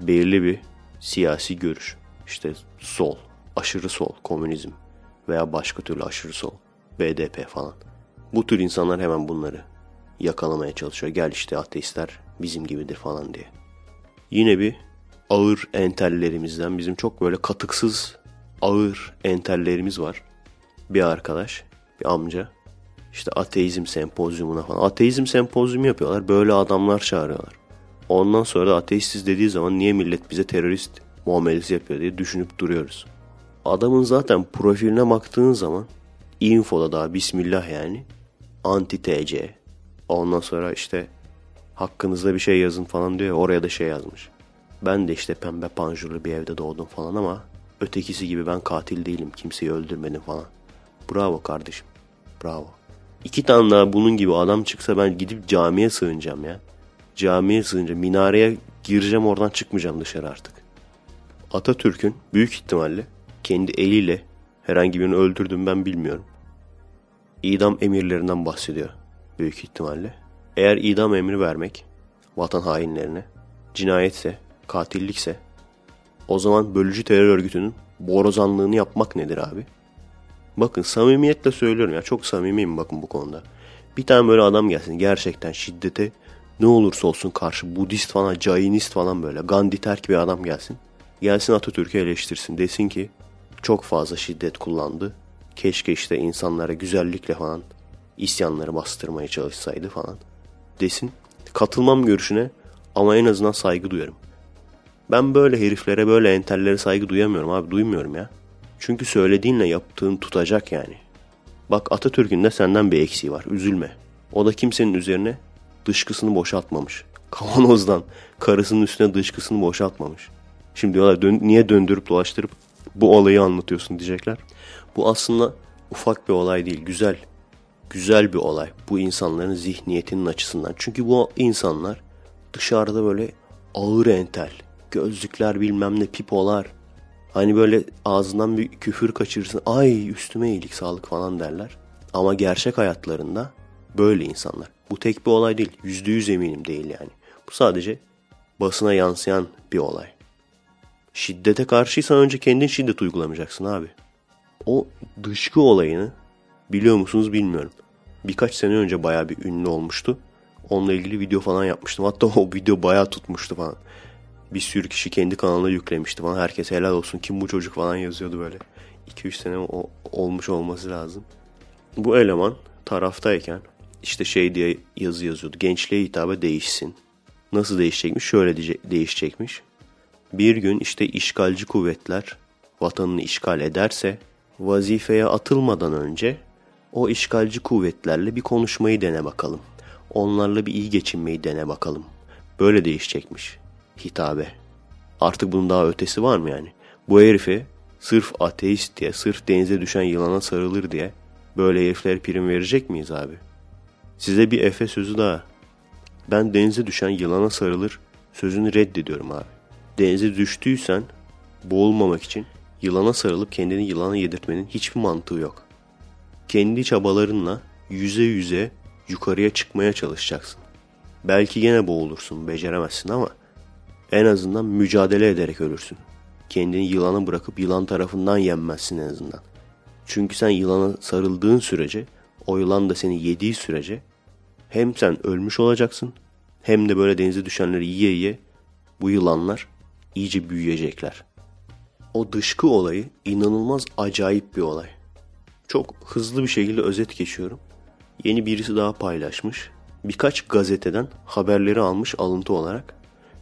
[SPEAKER 1] belirli bir siyasi görüş. İşte sol, aşırı sol, komünizm veya başka türlü aşırı sol, BDP falan. Bu tür insanlar hemen bunları yakalamaya çalışıyor. Gel işte ateistler bizim gibidir falan diye. Yine bir ağır entellerimizden bizim çok böyle katıksız ağır entellerimiz var. Bir arkadaş, bir amca. İşte ateizm sempozyumuna falan. Ateizm sempozyumu yapıyorlar. Böyle adamlar çağırıyorlar. Ondan sonra da ateistiz dediği zaman niye millet bize terörist muamelesi yapıyor diye düşünüp duruyoruz. Adamın zaten profiline baktığın zaman infoda daha bismillah yani anti TC. Ondan sonra işte hakkınızda bir şey yazın falan diyor. Oraya da şey yazmış. Ben de işte pembe panjurlu bir evde doğdum falan ama ötekisi gibi ben katil değilim. Kimseyi öldürmedim falan. Bravo kardeşim. Bravo. İki tane daha bunun gibi adam çıksa ben gidip camiye sığınacağım ya. Camiye sığınca minareye gireceğim oradan çıkmayacağım dışarı artık. Atatürk'ün büyük ihtimalle kendi eliyle herhangi birini öldürdüm ben bilmiyorum. İdam emirlerinden bahsediyor büyük ihtimalle. Eğer idam emri vermek vatan hainlerine cinayetse, katillikse o zaman bölücü terör örgütünün borazanlığını yapmak nedir abi? Bakın samimiyetle söylüyorum ya çok samimiyim bakın bu konuda. Bir tane böyle adam gelsin gerçekten şiddete ne olursa olsun karşı Budist falan, Jainist falan böyle Gandhi terk bir adam gelsin. Gelsin Atatürk'ü eleştirsin desin ki çok fazla şiddet kullandı. Keşke işte insanlara güzellikle falan isyanları bastırmaya çalışsaydı falan desin. Katılmam görüşüne ama en azından saygı duyarım. Ben böyle heriflere böyle entellere saygı duyamıyorum abi duymuyorum ya. Çünkü söylediğinle yaptığın tutacak yani. Bak Atatürk'ün de senden bir eksiği var üzülme. O da kimsenin üzerine dışkısını boşaltmamış. Kavanozdan karısının üstüne dışkısını boşaltmamış. Şimdi diyorlar dön, niye döndürüp dolaştırıp bu olayı anlatıyorsun diyecekler. Bu aslında ufak bir olay değil güzel. Güzel bir olay bu insanların zihniyetinin açısından. Çünkü bu insanlar dışarıda böyle ağır entel, gözlükler bilmem ne pipolar. Hani böyle ağzından bir küfür kaçırırsın. Ay üstüme iyilik sağlık falan derler. Ama gerçek hayatlarında böyle insanlar. Bu tek bir olay değil. Yüzde yüz eminim değil yani. Bu sadece basına yansıyan bir olay. Şiddete karşıysan önce kendin şiddet uygulamayacaksın abi. O dışkı olayını biliyor musunuz bilmiyorum. Birkaç sene önce baya bir ünlü olmuştu. Onunla ilgili video falan yapmıştım. Hatta o video baya tutmuştu falan. Bir sürü kişi kendi kanalına yüklemişti falan. Herkes helal olsun kim bu çocuk falan yazıyordu böyle. 2-3 sene o, olmuş olması lazım. Bu eleman taraftayken işte şey diye yazı yazıyordu. Gençliğe hitabe değişsin. Nasıl değişecekmiş? Şöyle değişecekmiş. Bir gün işte işgalci kuvvetler vatanını işgal ederse vazifeye atılmadan önce o işgalci kuvvetlerle bir konuşmayı dene bakalım. Onlarla bir iyi geçinmeyi dene bakalım. Böyle değişecekmiş hitabe. Artık bunun daha ötesi var mı yani? Bu herifi sırf ateist diye, sırf denize düşen yılana sarılır diye böyle heriflere prim verecek miyiz abi? Size bir Efe sözü daha. Ben denize düşen yılana sarılır sözünü reddediyorum abi. Denize düştüysen boğulmamak için yılana sarılıp kendini yılana yedirtmenin hiçbir mantığı yok. Kendi çabalarınla yüze yüze yukarıya çıkmaya çalışacaksın. Belki gene boğulursun, beceremezsin ama en azından mücadele ederek ölürsün. Kendini yılana bırakıp yılan tarafından yenmezsin en azından. Çünkü sen yılana sarıldığın sürece, o yılan da seni yediği sürece hem sen ölmüş olacaksın hem de böyle denize düşenleri yiye yiye bu yılanlar iyice büyüyecekler. O dışkı olayı inanılmaz acayip bir olay. Çok hızlı bir şekilde özet geçiyorum. Yeni birisi daha paylaşmış. Birkaç gazeteden haberleri almış alıntı olarak.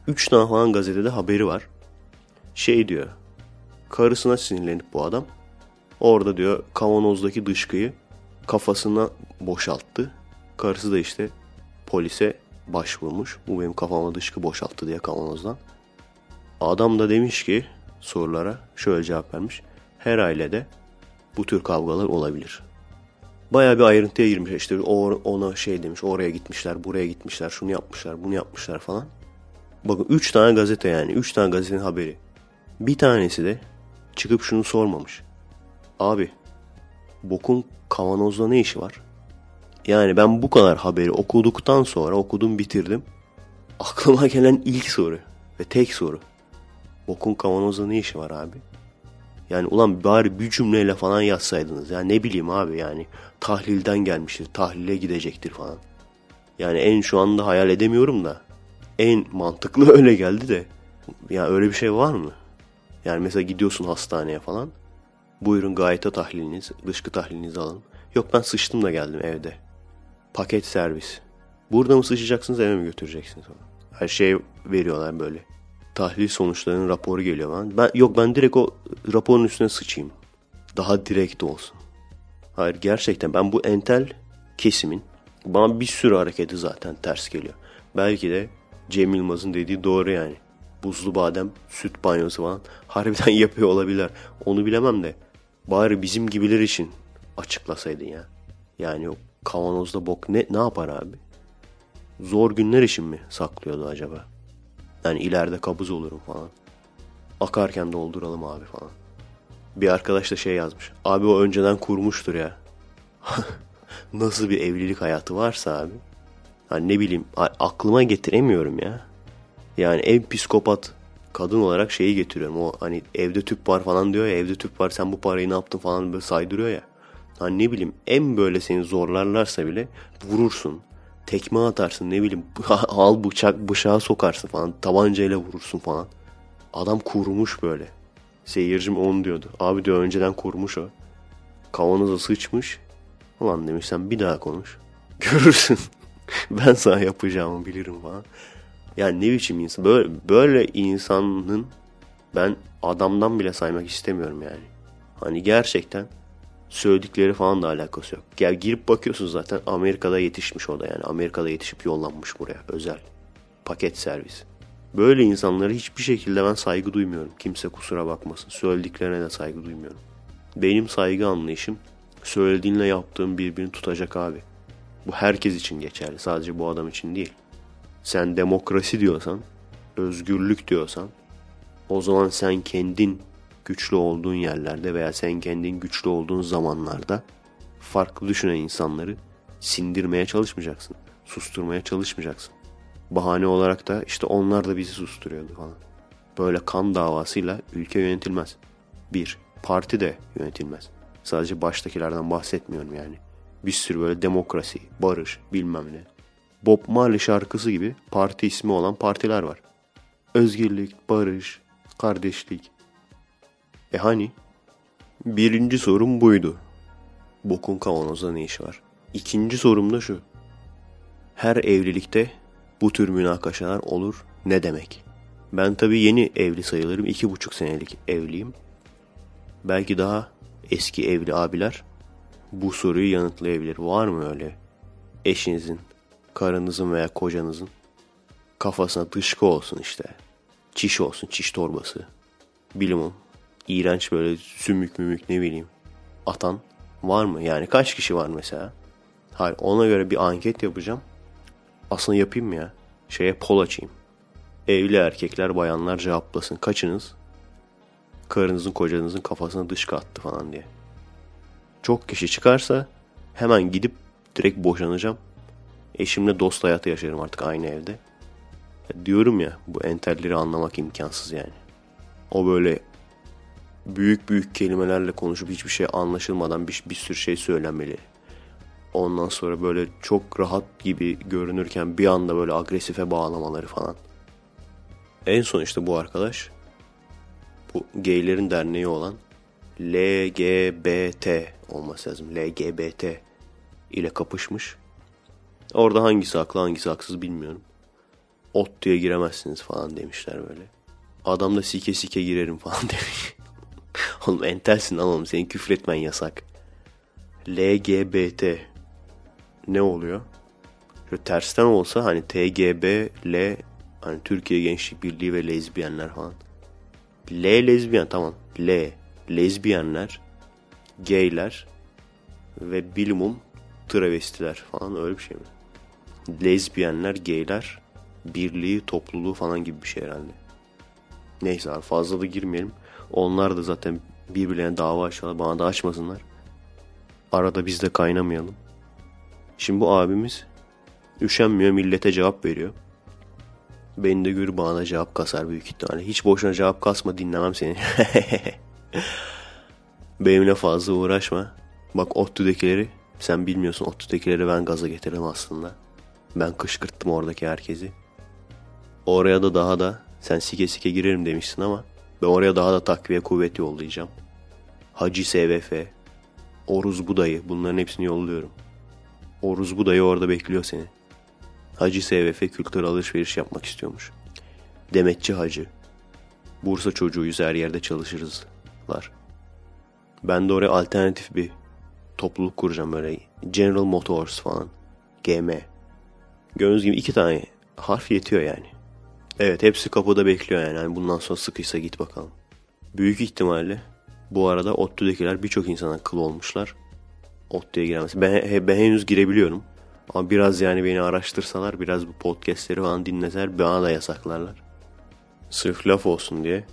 [SPEAKER 1] Üç tane falan gazetede haberi var. Şey diyor. Karısına sinirlenip bu adam. Orada diyor kavanozdaki dışkıyı kafasına boşalttı. Karısı da işte polise başvurmuş. Bu benim kafama dışkı boşalttı diye kavanozdan. Adam da demiş ki sorulara şöyle cevap vermiş. Her ailede bu tür kavgalar olabilir. Baya bir ayrıntıya girmiş. İşte ona şey demiş oraya gitmişler, buraya gitmişler, şunu yapmışlar, bunu yapmışlar falan. Bakın 3 tane gazete yani. 3 tane gazetenin haberi. Bir tanesi de çıkıp şunu sormamış. Abi bokun kavanozda ne işi var? Yani ben bu kadar haberi okuduktan sonra okudum bitirdim. Aklıma gelen ilk soru ve tek soru. Bokun kavanozda ne işi var abi? Yani ulan bari bir cümleyle falan yazsaydınız. Ya ne bileyim abi yani tahlilden gelmiştir, tahlile gidecektir falan. Yani en şu anda hayal edemiyorum da en mantıklı öyle geldi de. Ya öyle bir şey var mı? Yani mesela gidiyorsun hastaneye falan. Buyurun gayete tahliliniz, dışkı tahlilinizi alın. Yok ben sıçtım da geldim evde. Paket servis. Burada mı sıçacaksınız eve mi götüreceksiniz? Her şey veriyorlar böyle. Tahlil sonuçlarının raporu geliyor falan. Ben, yok ben direkt o raporun üstüne sıçayım. Daha direkt olsun. Hayır gerçekten ben bu entel kesimin bana bir sürü hareketi zaten ters geliyor. Belki de Cem Yılmaz'ın dediği doğru yani. Buzlu badem, süt banyosu falan harbiden yapıyor olabilir. Onu bilemem de bari bizim gibiler için açıklasaydın ya. Yani o kavanozda bok ne, ne yapar abi? Zor günler için mi saklıyordu acaba? Yani ileride kabız olurum falan. Akarken dolduralım abi falan. Bir arkadaş da şey yazmış. Abi o önceden kurmuştur ya. Nasıl bir evlilik hayatı varsa abi. Hani ne bileyim aklıma getiremiyorum ya. Yani en psikopat kadın olarak şeyi getiriyorum. O hani evde tüp var falan diyor ya evde tüp var sen bu parayı ne yaptın falan böyle saydırıyor ya. Hani ne bileyim en böyle seni zorlarlarsa bile vurursun. Tekme atarsın ne bileyim al bıçak bıçağı sokarsın falan tabancayla vurursun falan. Adam kurmuş böyle. Seyircim onu diyordu. Abi diyor önceden kurmuş o. Kavanoza sıçmış. Ulan demiş sen bir daha konuş. Görürsün. ben sana yapacağımı bilirim falan. Yani ne biçim insan. Böyle, böyle insanın ben adamdan bile saymak istemiyorum yani. Hani gerçekten söyledikleri falan da alakası yok. Gel girip bakıyorsun zaten Amerika'da yetişmiş o da yani. Amerika'da yetişip yollanmış buraya özel. Paket servis. Böyle insanlara hiçbir şekilde ben saygı duymuyorum. Kimse kusura bakmasın. Söylediklerine de saygı duymuyorum. Benim saygı anlayışım söylediğinle yaptığın birbirini tutacak abi. Bu herkes için geçerli. Sadece bu adam için değil. Sen demokrasi diyorsan, özgürlük diyorsan o zaman sen kendin güçlü olduğun yerlerde veya sen kendin güçlü olduğun zamanlarda farklı düşünen insanları sindirmeye çalışmayacaksın. Susturmaya çalışmayacaksın. Bahane olarak da işte onlar da bizi susturuyordu falan. Böyle kan davasıyla ülke yönetilmez. Bir, parti de yönetilmez. Sadece baştakilerden bahsetmiyorum yani. Bir sürü böyle demokrasi, barış, bilmem ne. Bob Marley şarkısı gibi parti ismi olan partiler var. Özgürlük, barış, kardeşlik. E hani? Birinci sorum buydu. Bokun kavanozda ne iş var? İkinci sorum da şu. Her evlilikte bu tür münakaşalar olur ne demek? Ben tabii yeni evli sayılırım. iki buçuk senelik evliyim. Belki daha eski evli abiler bu soruyu yanıtlayabilir. Var mı öyle eşinizin, karınızın veya kocanızın kafasına dışkı olsun işte. Çiş olsun, çiş torbası. Bilimum. İğrenç böyle sümük mümük ne bileyim. Atan var mı? Yani kaç kişi var mesela? Hayır ona göre bir anket yapacağım. Aslında yapayım mı ya? Şeye pol açayım. Evli erkekler bayanlar cevaplasın. Kaçınız karınızın kocanızın kafasına dışkı attı falan diye. Çok kişi çıkarsa hemen gidip direkt boşanacağım. Eşimle dost hayatı yaşarım artık aynı evde. Ya diyorum ya bu entelleri anlamak imkansız yani. O böyle büyük büyük kelimelerle konuşup hiçbir şey anlaşılmadan bir, bir sürü şey söylenmeli. Ondan sonra böyle çok rahat gibi görünürken bir anda böyle agresife bağlamaları falan. En son işte bu arkadaş bu gaylerin derneği olan LGBT olması lazım. LGBT ile kapışmış. Orada hangisi haklı hangisi haksız bilmiyorum. Ot diye giremezsiniz falan demişler böyle. Adam da sike sike girerim falan demiş. oğlum entelsin lan oğlum senin küfretmen yasak. LGBT ne oluyor? Şöyle tersten olsa hani TGB, L hani Türkiye Gençlik Birliği ve lezbiyenler falan. L lezbiyen tamam. L lezbiyenler, gayler ve bilimum travestiler falan öyle bir şey mi? Lezbiyenler, gayler birliği, topluluğu falan gibi bir şey herhalde. Neyse fazla da girmeyelim. Onlar da zaten birbirlerine dava açıyorlar. Bana da açmasınlar. Arada biz de kaynamayalım. Şimdi bu abimiz üşenmiyor millete cevap veriyor. Beni de görür bana cevap kasar büyük ihtimalle. Hiç boşuna cevap kasma dinlemem seni. Benimle fazla uğraşma. Bak ODTÜ'dekileri sen bilmiyorsun ODTÜ'dekileri ben gaza getirdim aslında. Ben kışkırttım oradaki herkesi. Oraya da daha da sen sike sike girerim demişsin ama ben oraya daha da takviye kuvvet yollayacağım. Hacı SVF, Oruz Budayı bunların hepsini yolluyorum. Oruz Budayı orada bekliyor seni. Hacı SVF kültür alışveriş yapmak istiyormuş. Demetçi Hacı. Bursa çocuğuyuz her yerde çalışırızlar. Ben de oraya alternatif bir topluluk kuracağım böyle. General Motors falan. GM. Gördüğünüz gibi iki tane harf yetiyor yani. Evet hepsi kapıda bekliyor yani. yani bundan sonra sıkıysa git bakalım. Büyük ihtimalle bu arada ODTÜ'dekiler birçok insana kıl olmuşlar. ODTÜ'ye giremez. Ben, ben henüz girebiliyorum. Ama biraz yani beni araştırsalar, biraz bu podcastleri falan dinleseler bana da yasaklarlar. Sırf laf olsun diye,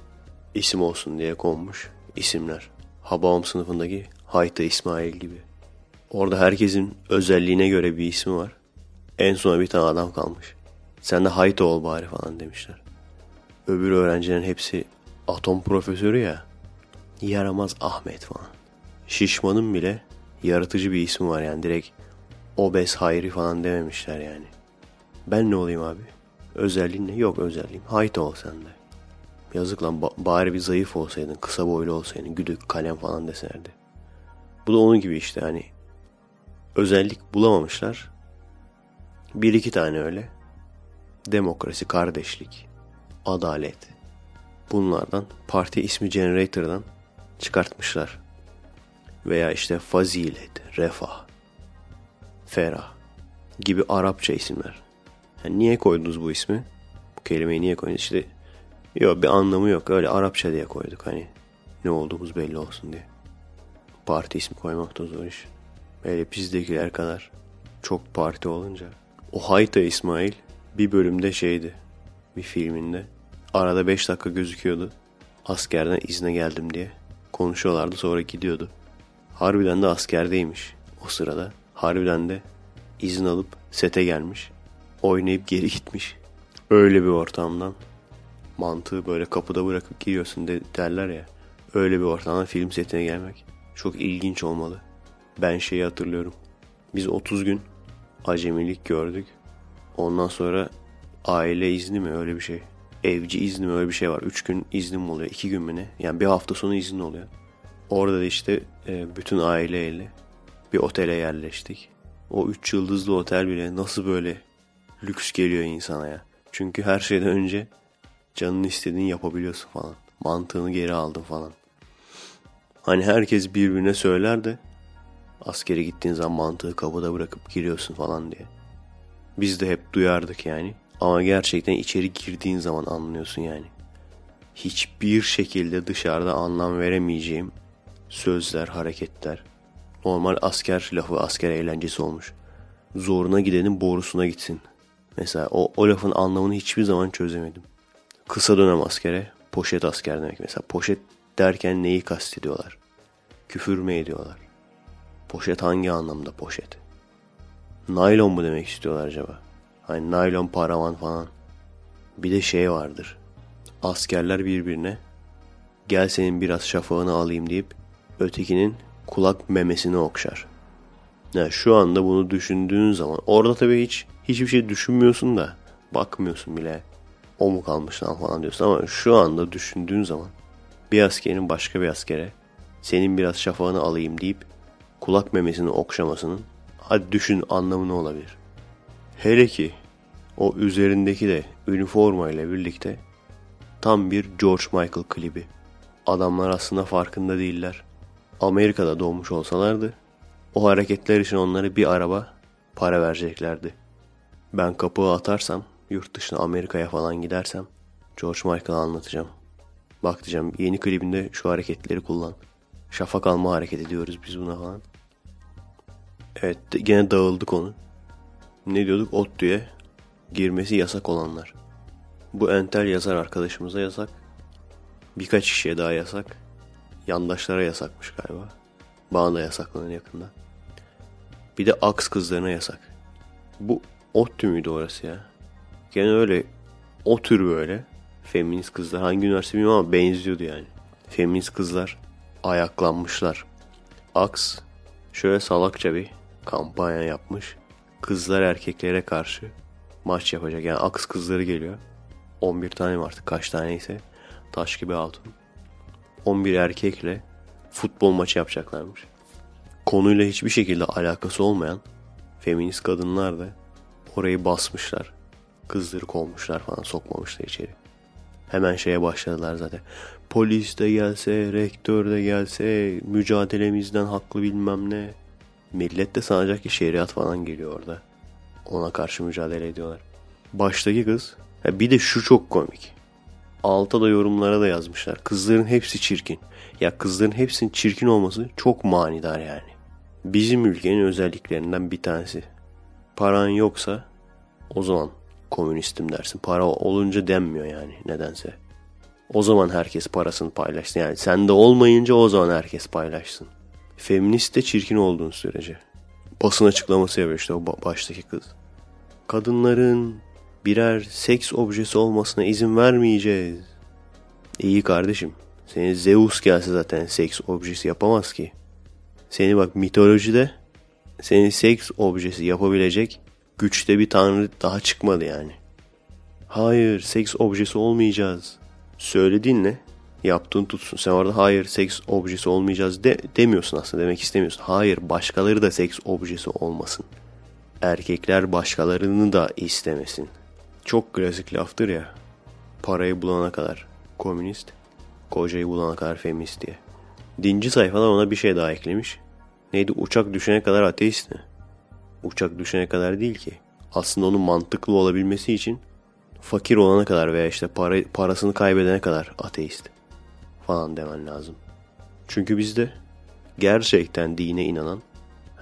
[SPEAKER 1] isim olsun diye konmuş isimler. Hababam sınıfındaki Hayta İsmail gibi. Orada herkesin özelliğine göre bir ismi var. En sona bir tane adam kalmış. Sen de Hayta ol bari falan demişler. Öbür öğrencilerin hepsi atom profesörü ya. Yaramaz Ahmet falan. Şişmanın bile yaratıcı bir ismi var yani direkt obez hayri falan dememişler yani. Ben ne olayım abi? Özelliğin ne? Yok özelliğim. Hayta ol sen de. Yazık lan bari bir zayıf olsaydın, kısa boylu olsaydın, güdük, kalem falan deselerdi. Bu da onun gibi işte hani özellik bulamamışlar. Bir iki tane öyle. Demokrasi, kardeşlik, adalet. Bunlardan parti ismi generator'dan çıkartmışlar. Veya işte fazilet, refah, ferah gibi Arapça isimler. Yani niye koydunuz bu ismi? Bu kelimeyi niye koydunuz? İşte yok bir anlamı yok. Öyle Arapça diye koyduk hani. Ne olduğumuz belli olsun diye. Parti ismi koymak da zor iş. Böyle bizdekiler kadar çok parti olunca. O Hayta İsmail bir bölümde şeydi. Bir filminde. Arada 5 dakika gözüküyordu. Askerden izne geldim diye. Konuşuyorlardı sonra gidiyordu. Harbiden de askerdeymiş o sırada. Harbiden de izin alıp sete gelmiş. Oynayıp geri gitmiş. Öyle bir ortamdan mantığı böyle kapıda bırakıp giriyorsun de, derler ya. Öyle bir ortamdan film setine gelmek çok ilginç olmalı. Ben şeyi hatırlıyorum. Biz 30 gün acemilik gördük. Ondan sonra aile izni mi öyle bir şey. Evci izni mi öyle bir şey var. 3 gün iznim oluyor. 2 gün mü ne? Yani bir hafta sonu izin oluyor. Orada da işte e, bütün aileyle bir otele yerleştik. O 3 yıldızlı otel bile nasıl böyle lüks geliyor insana ya. Çünkü her şeyden önce canını istediğini yapabiliyorsun falan. Mantığını geri aldın falan. Hani herkes birbirine söyler de askere gittiğin zaman mantığı kapıda bırakıp giriyorsun falan diye. Biz de hep duyardık yani. Ama gerçekten içeri girdiğin zaman anlıyorsun yani. Hiçbir şekilde dışarıda anlam veremeyeceğim sözler, hareketler. Normal asker lafı, asker eğlencesi olmuş. Zoruna gidenin borusuna gitsin. Mesela o, o lafın anlamını hiçbir zaman çözemedim. Kısa dönem askere poşet asker demek. Mesela poşet derken neyi kastediyorlar? Küfür mü ediyorlar? Poşet hangi anlamda poşet? Naylon mu demek istiyorlar acaba? Hani naylon paravan falan. Bir de şey vardır. Askerler birbirine gel senin biraz şafağını alayım deyip ötekinin kulak memesini okşar. Yani şu anda bunu düşündüğün zaman orada tabii hiç hiçbir şey düşünmüyorsun da bakmıyorsun bile. O mu kalmış lan falan diyorsun ama şu anda düşündüğün zaman bir askerin başka bir askere senin biraz şafağını alayım deyip kulak memesini okşamasının hadi düşün anlamı ne olabilir? Hele ki o üzerindeki de üniforma ile birlikte tam bir George Michael klibi. Adamlar aslında farkında değiller. Amerika'da doğmuş olsalardı o hareketler için onlara bir araba para vereceklerdi. Ben kapığı atarsam yurt dışına Amerika'ya falan gidersem George Michael'a anlatacağım. Bak diyeceğim yeni klibinde şu hareketleri kullan. Şafak alma hareket ediyoruz biz buna falan. Evet gene dağıldık onu. Ne diyorduk? ODTÜ'ye girmesi yasak olanlar. Bu entel yazar arkadaşımıza yasak. Birkaç kişiye daha yasak. Yandaşlara yasakmış galiba. Bana da yasaklanır yakında. Bir de aks kızlarına yasak. Bu ODTÜ müydü orası ya? Gene öyle o tür böyle feminist kızlar hangi üniversite bilmiyorum ama benziyordu yani. Feminist kızlar ayaklanmışlar. Aks şöyle salakça bir kampanya yapmış. Kızlar erkeklere karşı maç yapacak. Yani aks kızları geliyor. 11 tane mi artık kaç taneyse. Taş gibi altın. 11 erkekle futbol maçı yapacaklarmış. Konuyla hiçbir şekilde alakası olmayan feminist kadınlar da orayı basmışlar. Kızları kovmuşlar falan sokmamışlar içeri. Hemen şeye başladılar zaten. Polis de gelse, rektör de gelse, mücadelemizden haklı bilmem ne. Millet de sanacak ki şeriat falan geliyor orada. Ona karşı mücadele ediyorlar. Baştaki kız, bir de şu çok komik. Alta da yorumlara da yazmışlar. Kızların hepsi çirkin. Ya kızların hepsinin çirkin olması çok manidar yani. Bizim ülkenin özelliklerinden bir tanesi. Paran yoksa o zaman komünistim dersin. Para olunca denmiyor yani nedense. O zaman herkes parasını paylaşsın. Yani sende olmayınca o zaman herkes paylaşsın. Feminist de çirkin olduğun sürece. Basın açıklaması yapıyor işte o baştaki kız. Kadınların birer seks objesi olmasına izin vermeyeceğiz. İyi kardeşim. Seni Zeus gelse zaten seks objesi yapamaz ki. Seni bak mitolojide seni seks objesi yapabilecek güçte bir tanrı daha çıkmadı yani. Hayır seks objesi olmayacağız. Söylediğin ne? Yaptığın tutsun. Sen orada hayır seks objesi olmayacağız de, demiyorsun aslında demek istemiyorsun. Hayır başkaları da seks objesi olmasın. Erkekler başkalarını da istemesin. Çok klasik laftır ya. Parayı bulana kadar komünist, kocayı bulana kadar feminist diye. Dinci sayfalar ona bir şey daha eklemiş. Neydi uçak düşene kadar ateist mi? Uçak düşene kadar değil ki. Aslında onun mantıklı olabilmesi için fakir olana kadar veya işte para, parasını kaybedene kadar ateist falan demen lazım. Çünkü bizde gerçekten dine inanan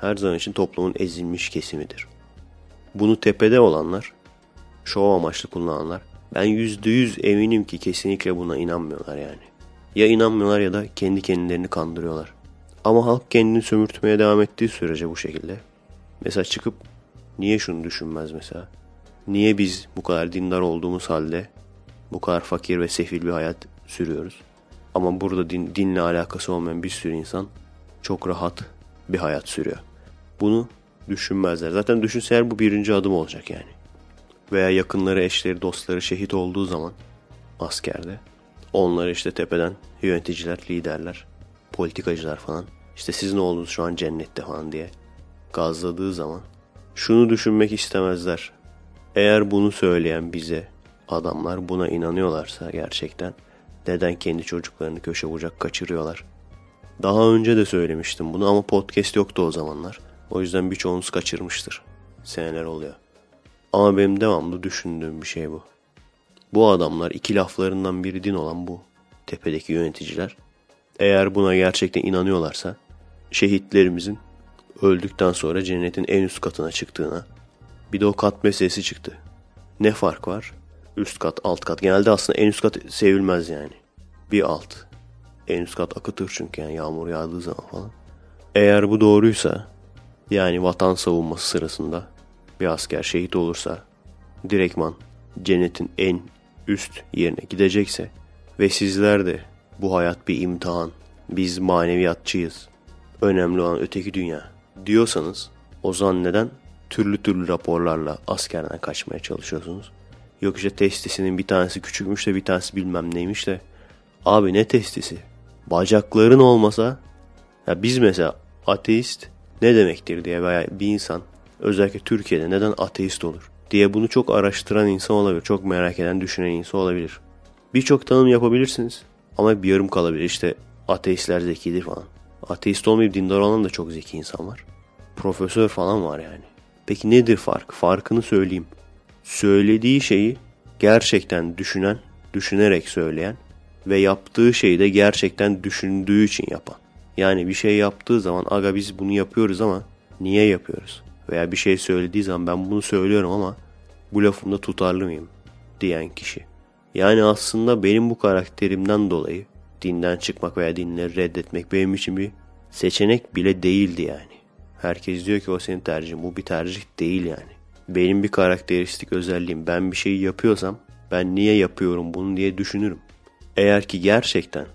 [SPEAKER 1] her zaman için toplumun ezilmiş kesimidir. Bunu tepede olanlar, şov amaçlı kullananlar ben yüzde yüz eminim ki kesinlikle buna inanmıyorlar yani. Ya inanmıyorlar ya da kendi kendilerini kandırıyorlar. Ama halk kendini sömürtmeye devam ettiği sürece bu şekilde. Mesela çıkıp niye şunu düşünmez mesela? Niye biz bu kadar dindar olduğumuz halde bu kadar fakir ve sefil bir hayat sürüyoruz? Ama burada din, dinle alakası olmayan bir sürü insan çok rahat bir hayat sürüyor. Bunu düşünmezler. Zaten düşünseler bu birinci adım olacak yani. Veya yakınları, eşleri, dostları şehit olduğu zaman askerde onları işte tepeden yöneticiler, liderler, politikacılar falan işte siz ne oldunuz şu an cennette falan diye gazladığı zaman şunu düşünmek istemezler. Eğer bunu söyleyen bize adamlar buna inanıyorlarsa gerçekten neden kendi çocuklarını köşe bucak kaçırıyorlar? Daha önce de söylemiştim bunu ama podcast yoktu o zamanlar. O yüzden birçoğunuz kaçırmıştır. Seneler oluyor. Ama benim devamlı düşündüğüm bir şey bu. Bu adamlar iki laflarından biri din olan bu tepedeki yöneticiler. Eğer buna gerçekten inanıyorlarsa şehitlerimizin öldükten sonra cennetin en üst katına çıktığına bir de o kat meselesi çıktı. Ne fark var? Üst kat, alt kat. Genelde aslında en üst kat sevilmez yani. Bir alt. En üst kat akıtır çünkü yani yağmur yağdığı zaman falan. Eğer bu doğruysa yani vatan savunması sırasında bir asker şehit olursa direktman cennetin en üst yerine gidecekse ve sizler de bu hayat bir imtihan, biz maneviyatçıyız, önemli olan öteki dünya diyorsanız o zaman neden türlü türlü raporlarla askerden kaçmaya çalışıyorsunuz? Yok işte testisinin bir tanesi küçükmüş de bir tanesi bilmem neymiş de. Abi ne testisi? Bacakların olmasa ya biz mesela ateist ne demektir diye veya bir insan özellikle Türkiye'de neden ateist olur diye bunu çok araştıran insan olabilir. Çok merak eden, düşünen insan olabilir. Birçok tanım yapabilirsiniz ama bir yarım kalabilir. İşte ateistler zekidir falan. Ateist olmayıp dindar olan da çok zeki insan var. Profesör falan var yani. Peki nedir fark? Farkını söyleyeyim. Söylediği şeyi gerçekten düşünen, düşünerek söyleyen ve yaptığı şeyi de gerçekten düşündüğü için yapan. Yani bir şey yaptığı zaman aga biz bunu yapıyoruz ama niye yapıyoruz? Veya bir şey söylediği zaman ben bunu söylüyorum ama bu lafımda tutarlı mıyım? Diyen kişi. Yani aslında benim bu karakterimden dolayı dinden çıkmak veya dinleri reddetmek benim için bir seçenek bile değildi yani. Herkes diyor ki o senin tercihin. Bu bir tercih değil yani. Benim bir karakteristik özelliğim. Ben bir şeyi yapıyorsam ben niye yapıyorum bunu diye düşünürüm. Eğer ki gerçekten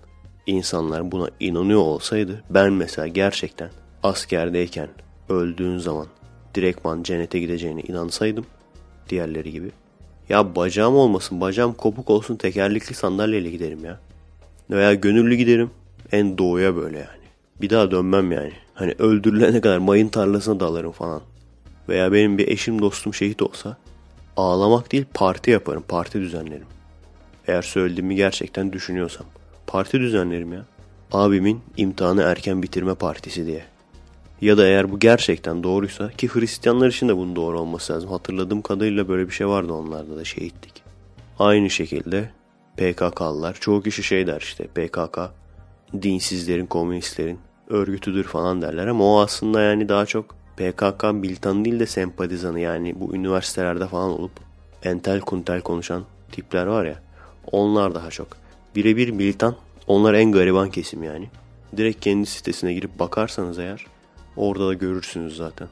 [SPEAKER 1] insanlar buna inanıyor olsaydı ben mesela gerçekten askerdeyken öldüğün zaman direktman cennete gideceğine inansaydım diğerleri gibi. Ya bacağım olmasın bacağım kopuk olsun tekerlekli sandalyeyle giderim ya. Veya gönüllü giderim en doğuya böyle yani. Bir daha dönmem yani. Hani öldürülene kadar mayın tarlasına dalarım falan. Veya benim bir eşim dostum şehit olsa ağlamak değil parti yaparım. Parti düzenlerim. Eğer söylediğimi gerçekten düşünüyorsam. Parti düzenlerim ya. Abimin imtihanı erken bitirme partisi diye. Ya da eğer bu gerçekten doğruysa ki Hristiyanlar için de bunun doğru olması lazım. Hatırladığım kadarıyla böyle bir şey vardı onlarda da şehitlik. Aynı şekilde PKK'lılar çoğu kişi şey der işte PKK dinsizlerin, komünistlerin örgütüdür falan derler ama o aslında yani daha çok PKK militanı değil de sempatizanı yani bu üniversitelerde falan olup entel kuntel konuşan tipler var ya onlar daha çok. Birebir militan onlar en gariban kesim yani. Direkt kendi sitesine girip bakarsanız eğer orada da görürsünüz zaten.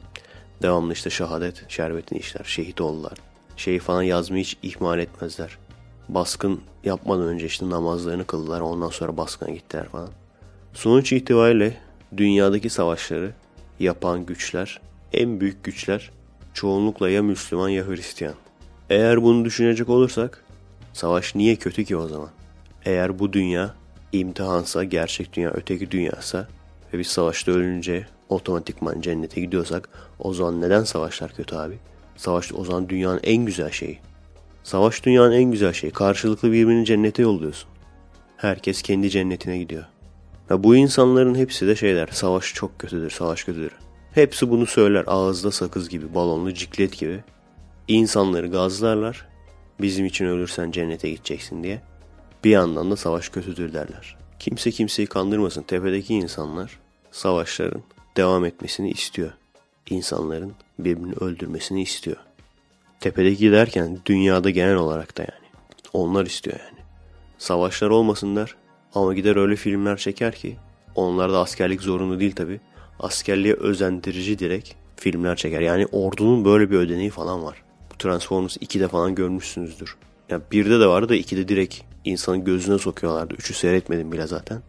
[SPEAKER 1] Devamlı işte şehadet, şerbetini işler, şehit oldular. Şeyi falan yazmayı hiç ihmal etmezler. Baskın yapmadan önce işte namazlarını kıldılar ondan sonra baskına gittiler falan. Sonuç itibariyle dünyadaki savaşları yapan güçler, en büyük güçler çoğunlukla ya Müslüman ya Hristiyan. Eğer bunu düşünecek olursak savaş niye kötü ki o zaman? Eğer bu dünya imtihansa, gerçek dünya öteki dünyasa ve biz savaşta ölünce otomatikman cennete gidiyorsak o zaman neden savaşlar kötü abi? Savaş o zaman dünyanın en güzel şeyi. Savaş dünyanın en güzel şeyi. Karşılıklı birbirini cennete yolluyorsun. Herkes kendi cennetine gidiyor. Ya bu insanların hepsi de şeyler. Savaş çok kötüdür, savaş kötüdür. Hepsi bunu söyler ağızda sakız gibi, balonlu ciklet gibi. İnsanları gazlarlar. Bizim için ölürsen cennete gideceksin diye. Bir yandan da savaş kötüdür derler. Kimse kimseyi kandırmasın. Tepedeki insanlar savaşların devam etmesini istiyor. İnsanların birbirini öldürmesini istiyor. Tepedeki derken dünyada genel olarak da yani. Onlar istiyor yani. Savaşlar olmasınlar ama gider öyle filmler çeker ki onlarda askerlik zorunlu değil tabi. Askerliğe özendirici direkt filmler çeker. Yani ordunun böyle bir ödeneği falan var. Bu Transformers 2'de falan görmüşsünüzdür. Yani birde de vardı da 2'de direkt insanın gözüne sokuyorlardı. Üçü seyretmedim bile zaten.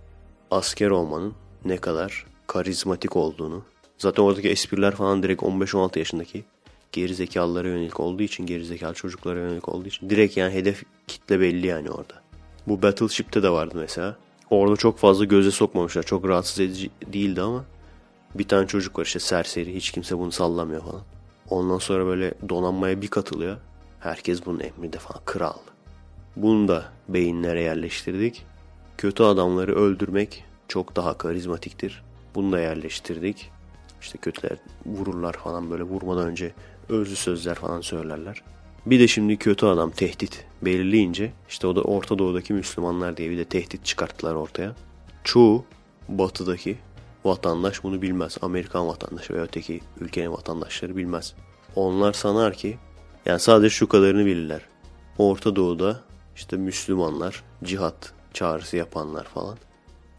[SPEAKER 1] Asker olmanın ne kadar karizmatik olduğunu. Zaten oradaki espriler falan direkt 15-16 yaşındaki geri zekalılara yönelik olduğu için, geri zekalı çocuklara yönelik olduğu için direkt yani hedef kitle belli yani orada. Bu Battleship'te de vardı mesela. Orada çok fazla göze sokmamışlar. Çok rahatsız edici değildi ama bir tane çocuk var işte serseri. Hiç kimse bunu sallamıyor falan. Ondan sonra böyle donanmaya bir katılıyor. Herkes bunun emrinde falan. Kral. Bunu da beyinlere yerleştirdik. Kötü adamları öldürmek çok daha karizmatiktir. Bunu da yerleştirdik. İşte kötüler vururlar falan böyle vurmadan önce özlü sözler falan söylerler. Bir de şimdi kötü adam tehdit belirleyince işte o da Orta Doğu'daki Müslümanlar diye bir de tehdit çıkarttılar ortaya. Çoğu batıdaki vatandaş bunu bilmez. Amerikan vatandaşı veya öteki ülkenin vatandaşları bilmez. Onlar sanar ki yani sadece şu kadarını bilirler. Orta Doğu'da işte Müslümanlar, cihat çağrısı yapanlar falan.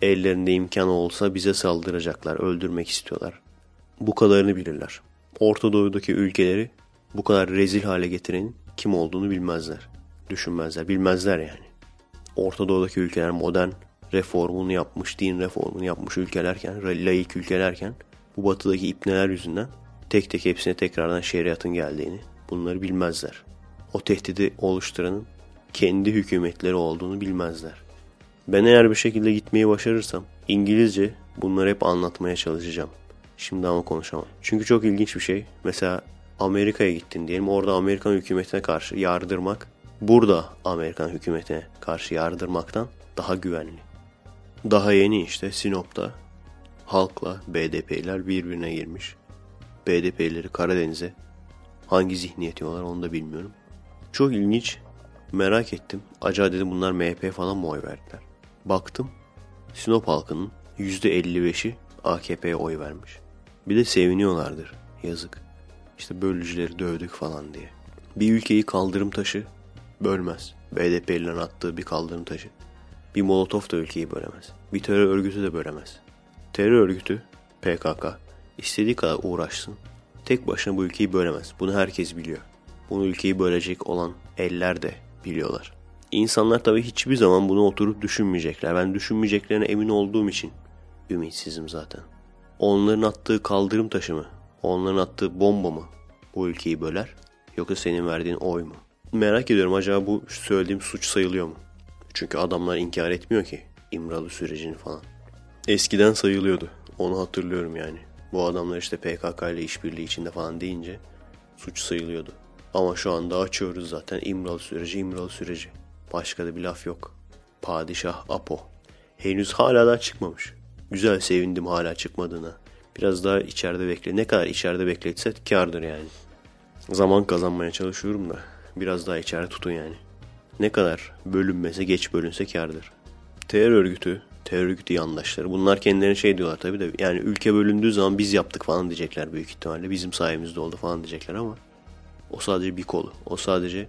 [SPEAKER 1] Ellerinde imkan olsa bize saldıracaklar, öldürmek istiyorlar. Bu kadarını bilirler. Orta Doğu'daki ülkeleri bu kadar rezil hale getirenin kim olduğunu bilmezler. Düşünmezler, bilmezler yani. Orta Doğu'daki ülkeler modern reformunu yapmış, din reformunu yapmış ülkelerken, laik ülkelerken bu batıdaki ipneler yüzünden tek tek hepsine tekrardan şeriatın geldiğini bunları bilmezler. O tehdidi oluşturanın kendi hükümetleri olduğunu bilmezler. Ben eğer bir şekilde gitmeyi başarırsam İngilizce bunları hep anlatmaya çalışacağım. Şimdi ama konuşamam. Çünkü çok ilginç bir şey. Mesela Amerika'ya gittin diyelim. Orada Amerikan hükümetine karşı yardırmak burada Amerikan hükümetine karşı yardırmaktan daha güvenli. Daha yeni işte Sinop'ta halkla BDP'ler birbirine girmiş. BDP'leri Karadeniz'e hangi zihniyet diyorlar onu da bilmiyorum. Çok ilginç. Merak ettim. Acaba dedim bunlar MHP falan mı oy verdiler? Baktım Sinop halkının %55'i AKP'ye oy vermiş. Bir de seviniyorlardır. Yazık. İşte bölücüleri dövdük falan diye. Bir ülkeyi kaldırım taşı bölmez. BDP'lilerin attığı bir kaldırım taşı. Bir molotof da ülkeyi bölemez. Bir terör örgütü de bölemez. Terör örgütü PKK istediği kadar uğraşsın. Tek başına bu ülkeyi bölemez. Bunu herkes biliyor. Bunu ülkeyi bölecek olan eller de biliyorlar. İnsanlar tabii hiçbir zaman bunu oturup düşünmeyecekler. Ben düşünmeyeceklerine emin olduğum için ümitsizim zaten. Onların attığı kaldırım taşı mı? Onların attığı bomba mı bu ülkeyi böler? Yoksa senin verdiğin oy mu? Merak ediyorum acaba bu söylediğim suç sayılıyor mu? Çünkü adamlar inkar etmiyor ki İmralı sürecini falan. Eskiden sayılıyordu. Onu hatırlıyorum yani. Bu adamlar işte PKK ile işbirliği içinde falan deyince suç sayılıyordu. Ama şu anda açıyoruz zaten İmralı süreci, İmralı süreci. Başka da bir laf yok. Padişah Apo. Henüz hala da çıkmamış. Güzel sevindim hala çıkmadığına. Biraz daha içeride bekle. Ne kadar içeride bekletse kardır yani. Zaman kazanmaya çalışıyorum da biraz daha içeride tutun yani. Ne kadar bölünmese geç bölünse kardır. Terör örgütü, terör örgütü yandaşları bunlar kendilerine şey diyorlar tabii de yani ülke bölündüğü zaman biz yaptık falan diyecekler büyük ihtimalle. Bizim sayemizde oldu falan diyecekler ama o sadece bir kolu. O sadece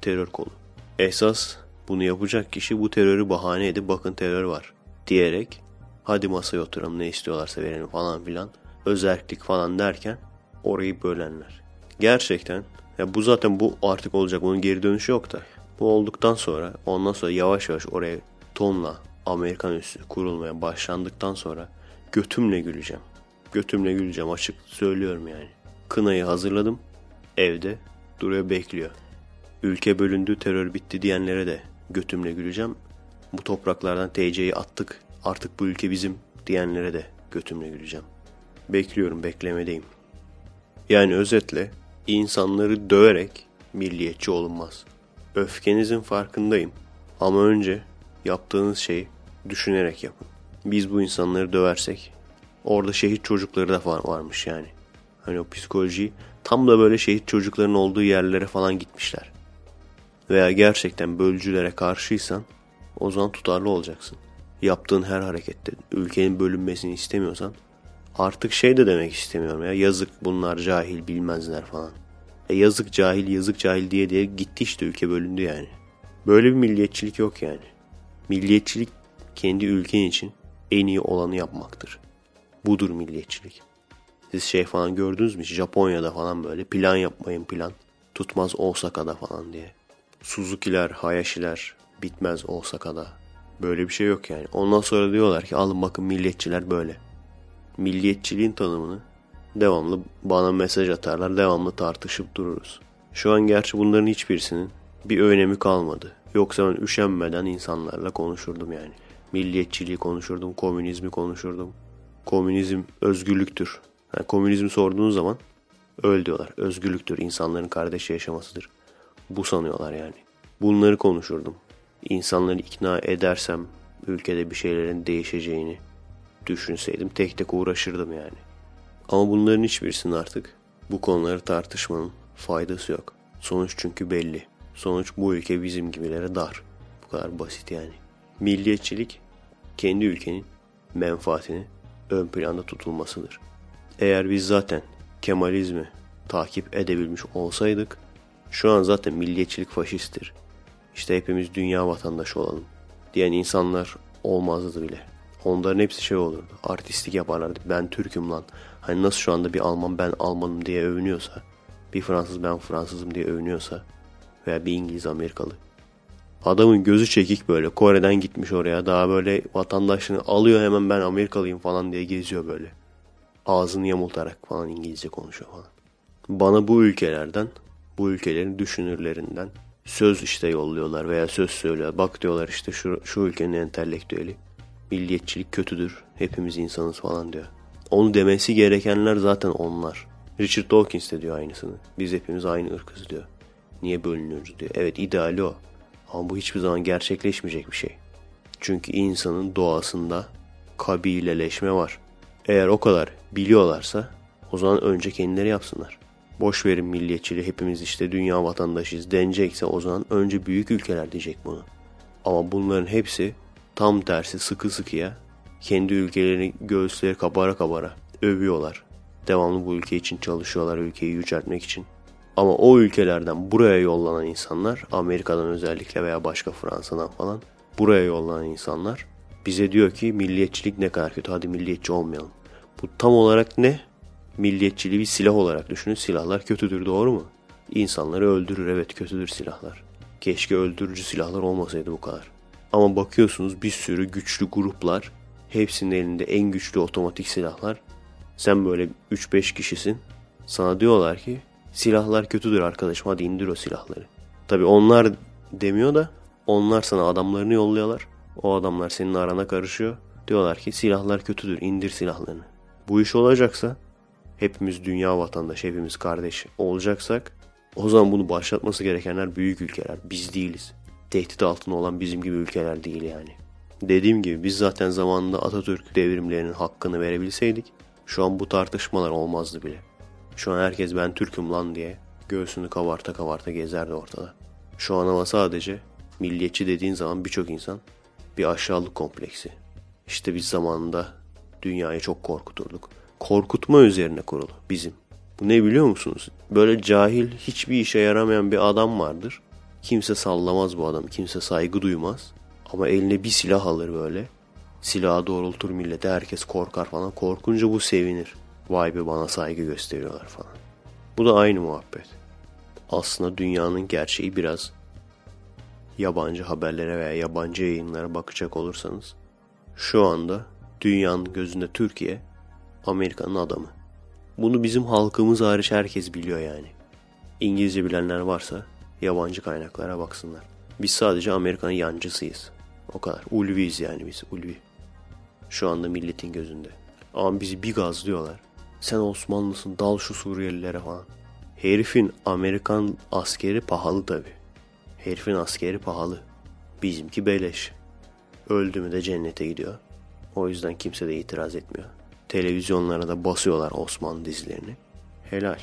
[SPEAKER 1] terör kolu. Esas bunu yapacak kişi bu terörü bahane edip bakın terör var diyerek hadi masaya oturalım ne istiyorlarsa verelim falan filan özellik falan derken orayı bölenler. Gerçekten ya bu zaten bu artık olacak bunun geri dönüşü yok da bu olduktan sonra ondan sonra yavaş yavaş oraya tonla Amerikan üssü kurulmaya başlandıktan sonra götümle güleceğim. Götümle güleceğim açık söylüyorum yani. Kınayı hazırladım. Evde duruyor bekliyor. Ülke bölündü terör bitti diyenlere de götümle güleceğim. Bu topraklardan TC'yi attık artık bu ülke bizim diyenlere de götümle güleceğim. Bekliyorum beklemedeyim. Yani özetle insanları döverek milliyetçi olunmaz. Öfkenizin farkındayım ama önce yaptığınız şeyi düşünerek yapın. Biz bu insanları döversek orada şehit çocukları da var, varmış yani. Hani o psikoloji tam da böyle şehit çocukların olduğu yerlere falan gitmişler. Veya gerçekten bölücülere karşıysan o zaman tutarlı olacaksın. Yaptığın her harekette ülkenin bölünmesini istemiyorsan artık şey de demek istemiyorum ya yazık bunlar cahil bilmezler falan. E yazık cahil yazık cahil diye diye gitti işte ülke bölündü yani. Böyle bir milliyetçilik yok yani. Milliyetçilik kendi ülken için en iyi olanı yapmaktır. Budur milliyetçilik. Siz şey falan gördünüz mü? Japonya'da falan böyle plan yapmayın plan. Tutmaz Osaka'da falan diye. Suzuki'ler, Hayashi'ler bitmez Osaka'da. Böyle bir şey yok yani. Ondan sonra diyorlar ki alın bakın milliyetçiler böyle. Milliyetçiliğin tanımını devamlı bana mesaj atarlar. Devamlı tartışıp dururuz. Şu an gerçi bunların hiçbirisinin bir önemi kalmadı. Yoksa ben üşenmeden insanlarla konuşurdum yani. Milliyetçiliği konuşurdum, komünizmi konuşurdum. Komünizm özgürlüktür. Yani komünizmi sorduğunuz zaman öl diyorlar. Özgürlüktür, insanların kardeşçe yaşamasıdır. Bu sanıyorlar yani. Bunları konuşurdum. İnsanları ikna edersem ülkede bir şeylerin değişeceğini düşünseydim tek tek uğraşırdım yani. Ama bunların hiçbirisinin artık bu konuları tartışmanın faydası yok. Sonuç çünkü belli. Sonuç bu ülke bizim gibilere dar. Bu kadar basit yani. Milliyetçilik kendi ülkenin menfaatini ön planda tutulmasıdır. Eğer biz zaten Kemalizmi takip edebilmiş olsaydık şu an zaten milliyetçilik faşisttir. İşte hepimiz dünya vatandaşı olalım diyen insanlar olmazdı bile. Onların hepsi şey olurdu. Artistik yaparlardı. Ben Türk'üm lan. Hani nasıl şu anda bir Alman ben Almanım diye övünüyorsa, bir Fransız ben Fransızım diye övünüyorsa veya bir İngiliz Amerikalı. Adamın gözü çekik böyle. Kore'den gitmiş oraya. Daha böyle vatandaşını alıyor hemen ben Amerikalıyım falan diye geziyor böyle. Ağzını yamultarak falan İngilizce konuşuyor falan. Bana bu ülkelerden, bu ülkelerin düşünürlerinden söz işte yolluyorlar veya söz söylüyor. Bak diyorlar işte şu, şu ülkenin entelektüeli. Milliyetçilik kötüdür. Hepimiz insanız falan diyor. Onu demesi gerekenler zaten onlar. Richard Dawkins de diyor aynısını. Biz hepimiz aynı ırkız diyor. Niye bölünüyoruz diyor. Evet ideali o. Ama bu hiçbir zaman gerçekleşmeyecek bir şey. Çünkü insanın doğasında kabileleşme var. Eğer o kadar biliyorlarsa o zaman önce kendileri yapsınlar. Boş verin milliyetçiliği hepimiz işte dünya vatandaşıyız denecekse o zaman önce büyük ülkeler diyecek bunu. Ama bunların hepsi tam tersi sıkı sıkıya kendi ülkelerini göğüsleri kabara kabara övüyorlar. Devamlı bu ülke için çalışıyorlar ülkeyi yüceltmek için. Ama o ülkelerden buraya yollanan insanlar Amerika'dan özellikle veya başka Fransa'dan falan buraya yollanan insanlar bize diyor ki milliyetçilik ne kadar kötü hadi milliyetçi olmayalım. Bu tam olarak ne? Milliyetçiliği bir silah olarak düşünün. Silahlar kötüdür doğru mu? İnsanları öldürür evet kötüdür silahlar. Keşke öldürücü silahlar olmasaydı bu kadar. Ama bakıyorsunuz bir sürü güçlü gruplar hepsinin elinde en güçlü otomatik silahlar. Sen böyle 3-5 kişisin. Sana diyorlar ki silahlar kötüdür arkadaşım hadi indir o silahları. Tabi onlar demiyor da onlar sana adamlarını yolluyorlar. O adamlar senin arana karışıyor. Diyorlar ki silahlar kötüdür indir silahlarını. Bu iş olacaksa hepimiz dünya vatandaşı hepimiz kardeş olacaksak o zaman bunu başlatması gerekenler büyük ülkeler. Biz değiliz. Tehdit altında olan bizim gibi ülkeler değil yani. Dediğim gibi biz zaten zamanında Atatürk devrimlerinin hakkını verebilseydik şu an bu tartışmalar olmazdı bile. Şu an herkes ben Türk'üm lan diye göğsünü kavarta kavarta gezerdi ortada. Şu an ama sadece milliyetçi dediğin zaman birçok insan bir aşağılık kompleksi. İşte biz zamanında dünyayı çok korkuturduk. Korkutma üzerine kurulu bizim. Bu ne biliyor musunuz? Böyle cahil hiçbir işe yaramayan bir adam vardır. Kimse sallamaz bu adam. Kimse saygı duymaz. Ama eline bir silah alır böyle. Silahı doğrultur millete herkes korkar falan. Korkunca bu sevinir. Vay be bana saygı gösteriyorlar falan. Bu da aynı muhabbet. Aslında dünyanın gerçeği biraz yabancı haberlere veya yabancı yayınlara bakacak olursanız şu anda dünyanın gözünde Türkiye Amerika'nın adamı. Bunu bizim halkımız hariç herkes biliyor yani. İngilizce bilenler varsa yabancı kaynaklara baksınlar. Biz sadece Amerika'nın yancısıyız. O kadar. Ulviyiz yani biz. Ulvi. Şu anda milletin gözünde. Ama bizi bir gazlıyorlar. Sen Osmanlısın dal şu Suriyelilere falan. Herifin Amerikan askeri pahalı tabi. Herifin askeri pahalı. Bizimki beleş. Öldü mü de cennete gidiyor. O yüzden kimse de itiraz etmiyor. Televizyonlara da basıyorlar Osmanlı dizilerini. Helal.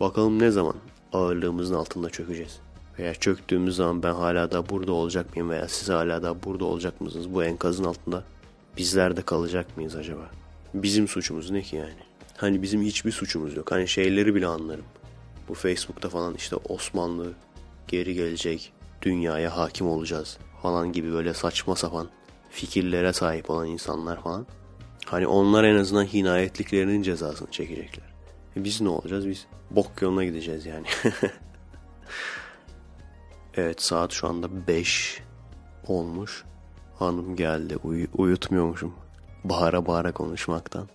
[SPEAKER 1] Bakalım ne zaman ağırlığımızın altında çökeceğiz. Veya çöktüğümüz zaman ben hala da burada olacak mıyım veya siz hala da burada olacak mısınız bu enkazın altında? Bizler de kalacak mıyız acaba? Bizim suçumuz ne ki yani? Hani bizim hiçbir suçumuz yok. Hani şeyleri bile anlarım. Bu Facebook'ta falan işte Osmanlı geri gelecek, dünyaya hakim olacağız falan gibi böyle saçma sapan fikirlere sahip olan insanlar falan. Hani onlar en azından hinayetliklerinin cezasını çekecekler. E biz ne olacağız? Biz bok yoluna gideceğiz yani. evet saat şu anda 5 olmuş. Hanım geldi. Uy uyutmuyormuşum. Bağıra bağıra konuşmaktan.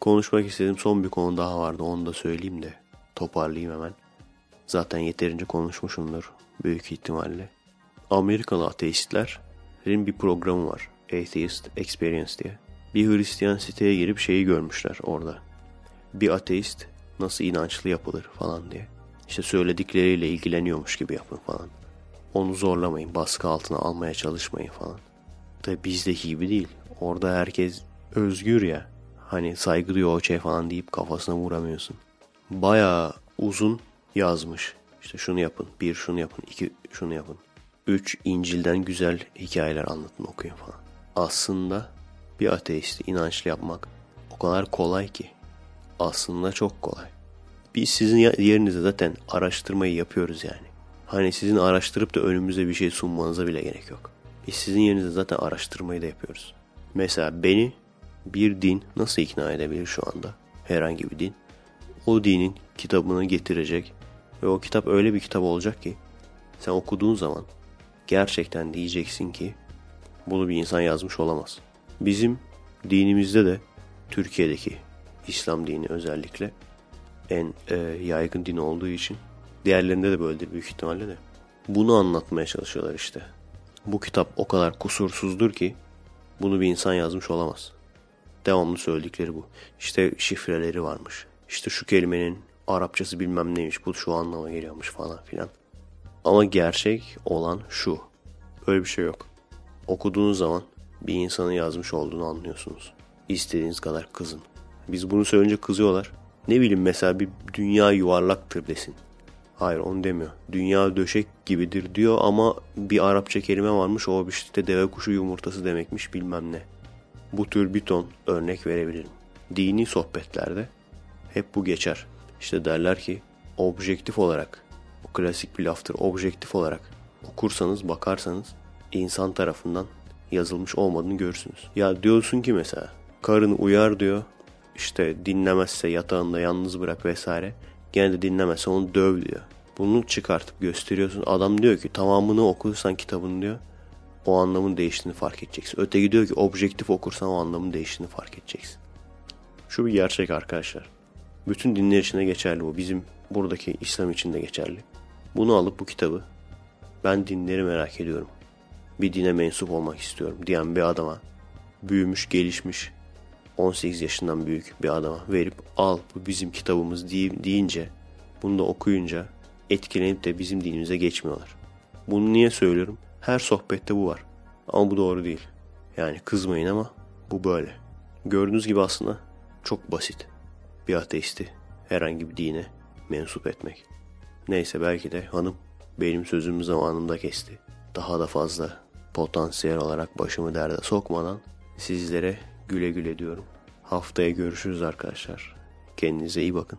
[SPEAKER 1] Konuşmak istediğim son bir konu daha vardı. Onu da söyleyeyim de toparlayayım hemen. Zaten yeterince konuşmuşumdur büyük ihtimalle. Amerikalı ateistlerin bir programı var. Atheist Experience diye. Bir Hristiyan siteye girip şeyi görmüşler orada. Bir ateist nasıl inançlı yapılır falan diye. İşte söyledikleriyle ilgileniyormuş gibi yapın falan. Onu zorlamayın, baskı altına almaya çalışmayın falan. Tabi bizdeki gibi değil. Orada herkes özgür ya. Hani saygı duyuyor o şey falan deyip kafasına vuramıyorsun. Bayağı uzun yazmış. İşte şunu yapın, bir şunu yapın, iki şunu yapın. Üç İncil'den güzel hikayeler anlatın okuyun falan. Aslında bir ateisti inançlı yapmak o kadar kolay ki. Aslında çok kolay. Biz sizin yerinizde zaten araştırmayı yapıyoruz yani. Hani sizin araştırıp da önümüze bir şey sunmanıza bile gerek yok. Biz sizin yerinizde zaten araştırmayı da yapıyoruz. Mesela beni bir din nasıl ikna edebilir şu anda? Herhangi bir din. O dinin kitabını getirecek ve o kitap öyle bir kitap olacak ki sen okuduğun zaman gerçekten diyeceksin ki bunu bir insan yazmış olamaz. Bizim dinimizde de Türkiye'deki İslam dini özellikle en e, yaygın din olduğu için diğerlerinde de böyledir büyük ihtimalle de. Bunu anlatmaya çalışıyorlar işte. Bu kitap o kadar kusursuzdur ki bunu bir insan yazmış olamaz. Devamlı söyledikleri bu. İşte şifreleri varmış. İşte şu kelimenin Arapçası bilmem neymiş. Bu şu anlama geliyormuş falan filan. Ama gerçek olan şu. Böyle bir şey yok. Okuduğunuz zaman bir insanın yazmış olduğunu anlıyorsunuz. İstediğiniz kadar kızın. Biz bunu söyleyince kızıyorlar. Ne bileyim mesela bir dünya yuvarlaktır desin. Hayır onu demiyor. Dünya döşek gibidir diyor ama bir Arapça kelime varmış o işte deve kuşu yumurtası demekmiş bilmem ne. Bu tür bir ton örnek verebilirim. Dini sohbetlerde hep bu geçer. İşte derler ki objektif olarak, o klasik bir laftır, objektif olarak okursanız, bakarsanız insan tarafından yazılmış olmadığını görürsünüz. Ya diyorsun ki mesela karın uyar diyor, işte dinlemezse yatağında yalnız bırak vesaire. Gene de dinlemezse onu döv diyor. Bunu çıkartıp gösteriyorsun. Adam diyor ki tamamını okursan kitabın diyor. O anlamın değiştiğini fark edeceksin. Öteki diyor ki objektif okursan o anlamın değiştiğini fark edeceksin. Şu bir gerçek arkadaşlar. Bütün dinler için de geçerli bu. Bizim buradaki İslam için de geçerli. Bunu alıp bu kitabı ben dinleri merak ediyorum. Bir dine mensup olmak istiyorum diyen bir adama büyümüş, gelişmiş, 18 yaşından büyük bir adama verip al bu bizim kitabımız deyince bunu da okuyunca etkilenip de bizim dinimize geçmiyorlar. Bunu niye söylüyorum? Her sohbette bu var. Ama bu doğru değil. Yani kızmayın ama bu böyle. Gördüğünüz gibi aslında çok basit. Bir ateisti herhangi bir dine mensup etmek. Neyse belki de hanım benim sözümü zamanında kesti. Daha da fazla potansiyel olarak başımı derde sokmadan sizlere güle güle diyorum. Haftaya görüşürüz arkadaşlar. Kendinize iyi bakın.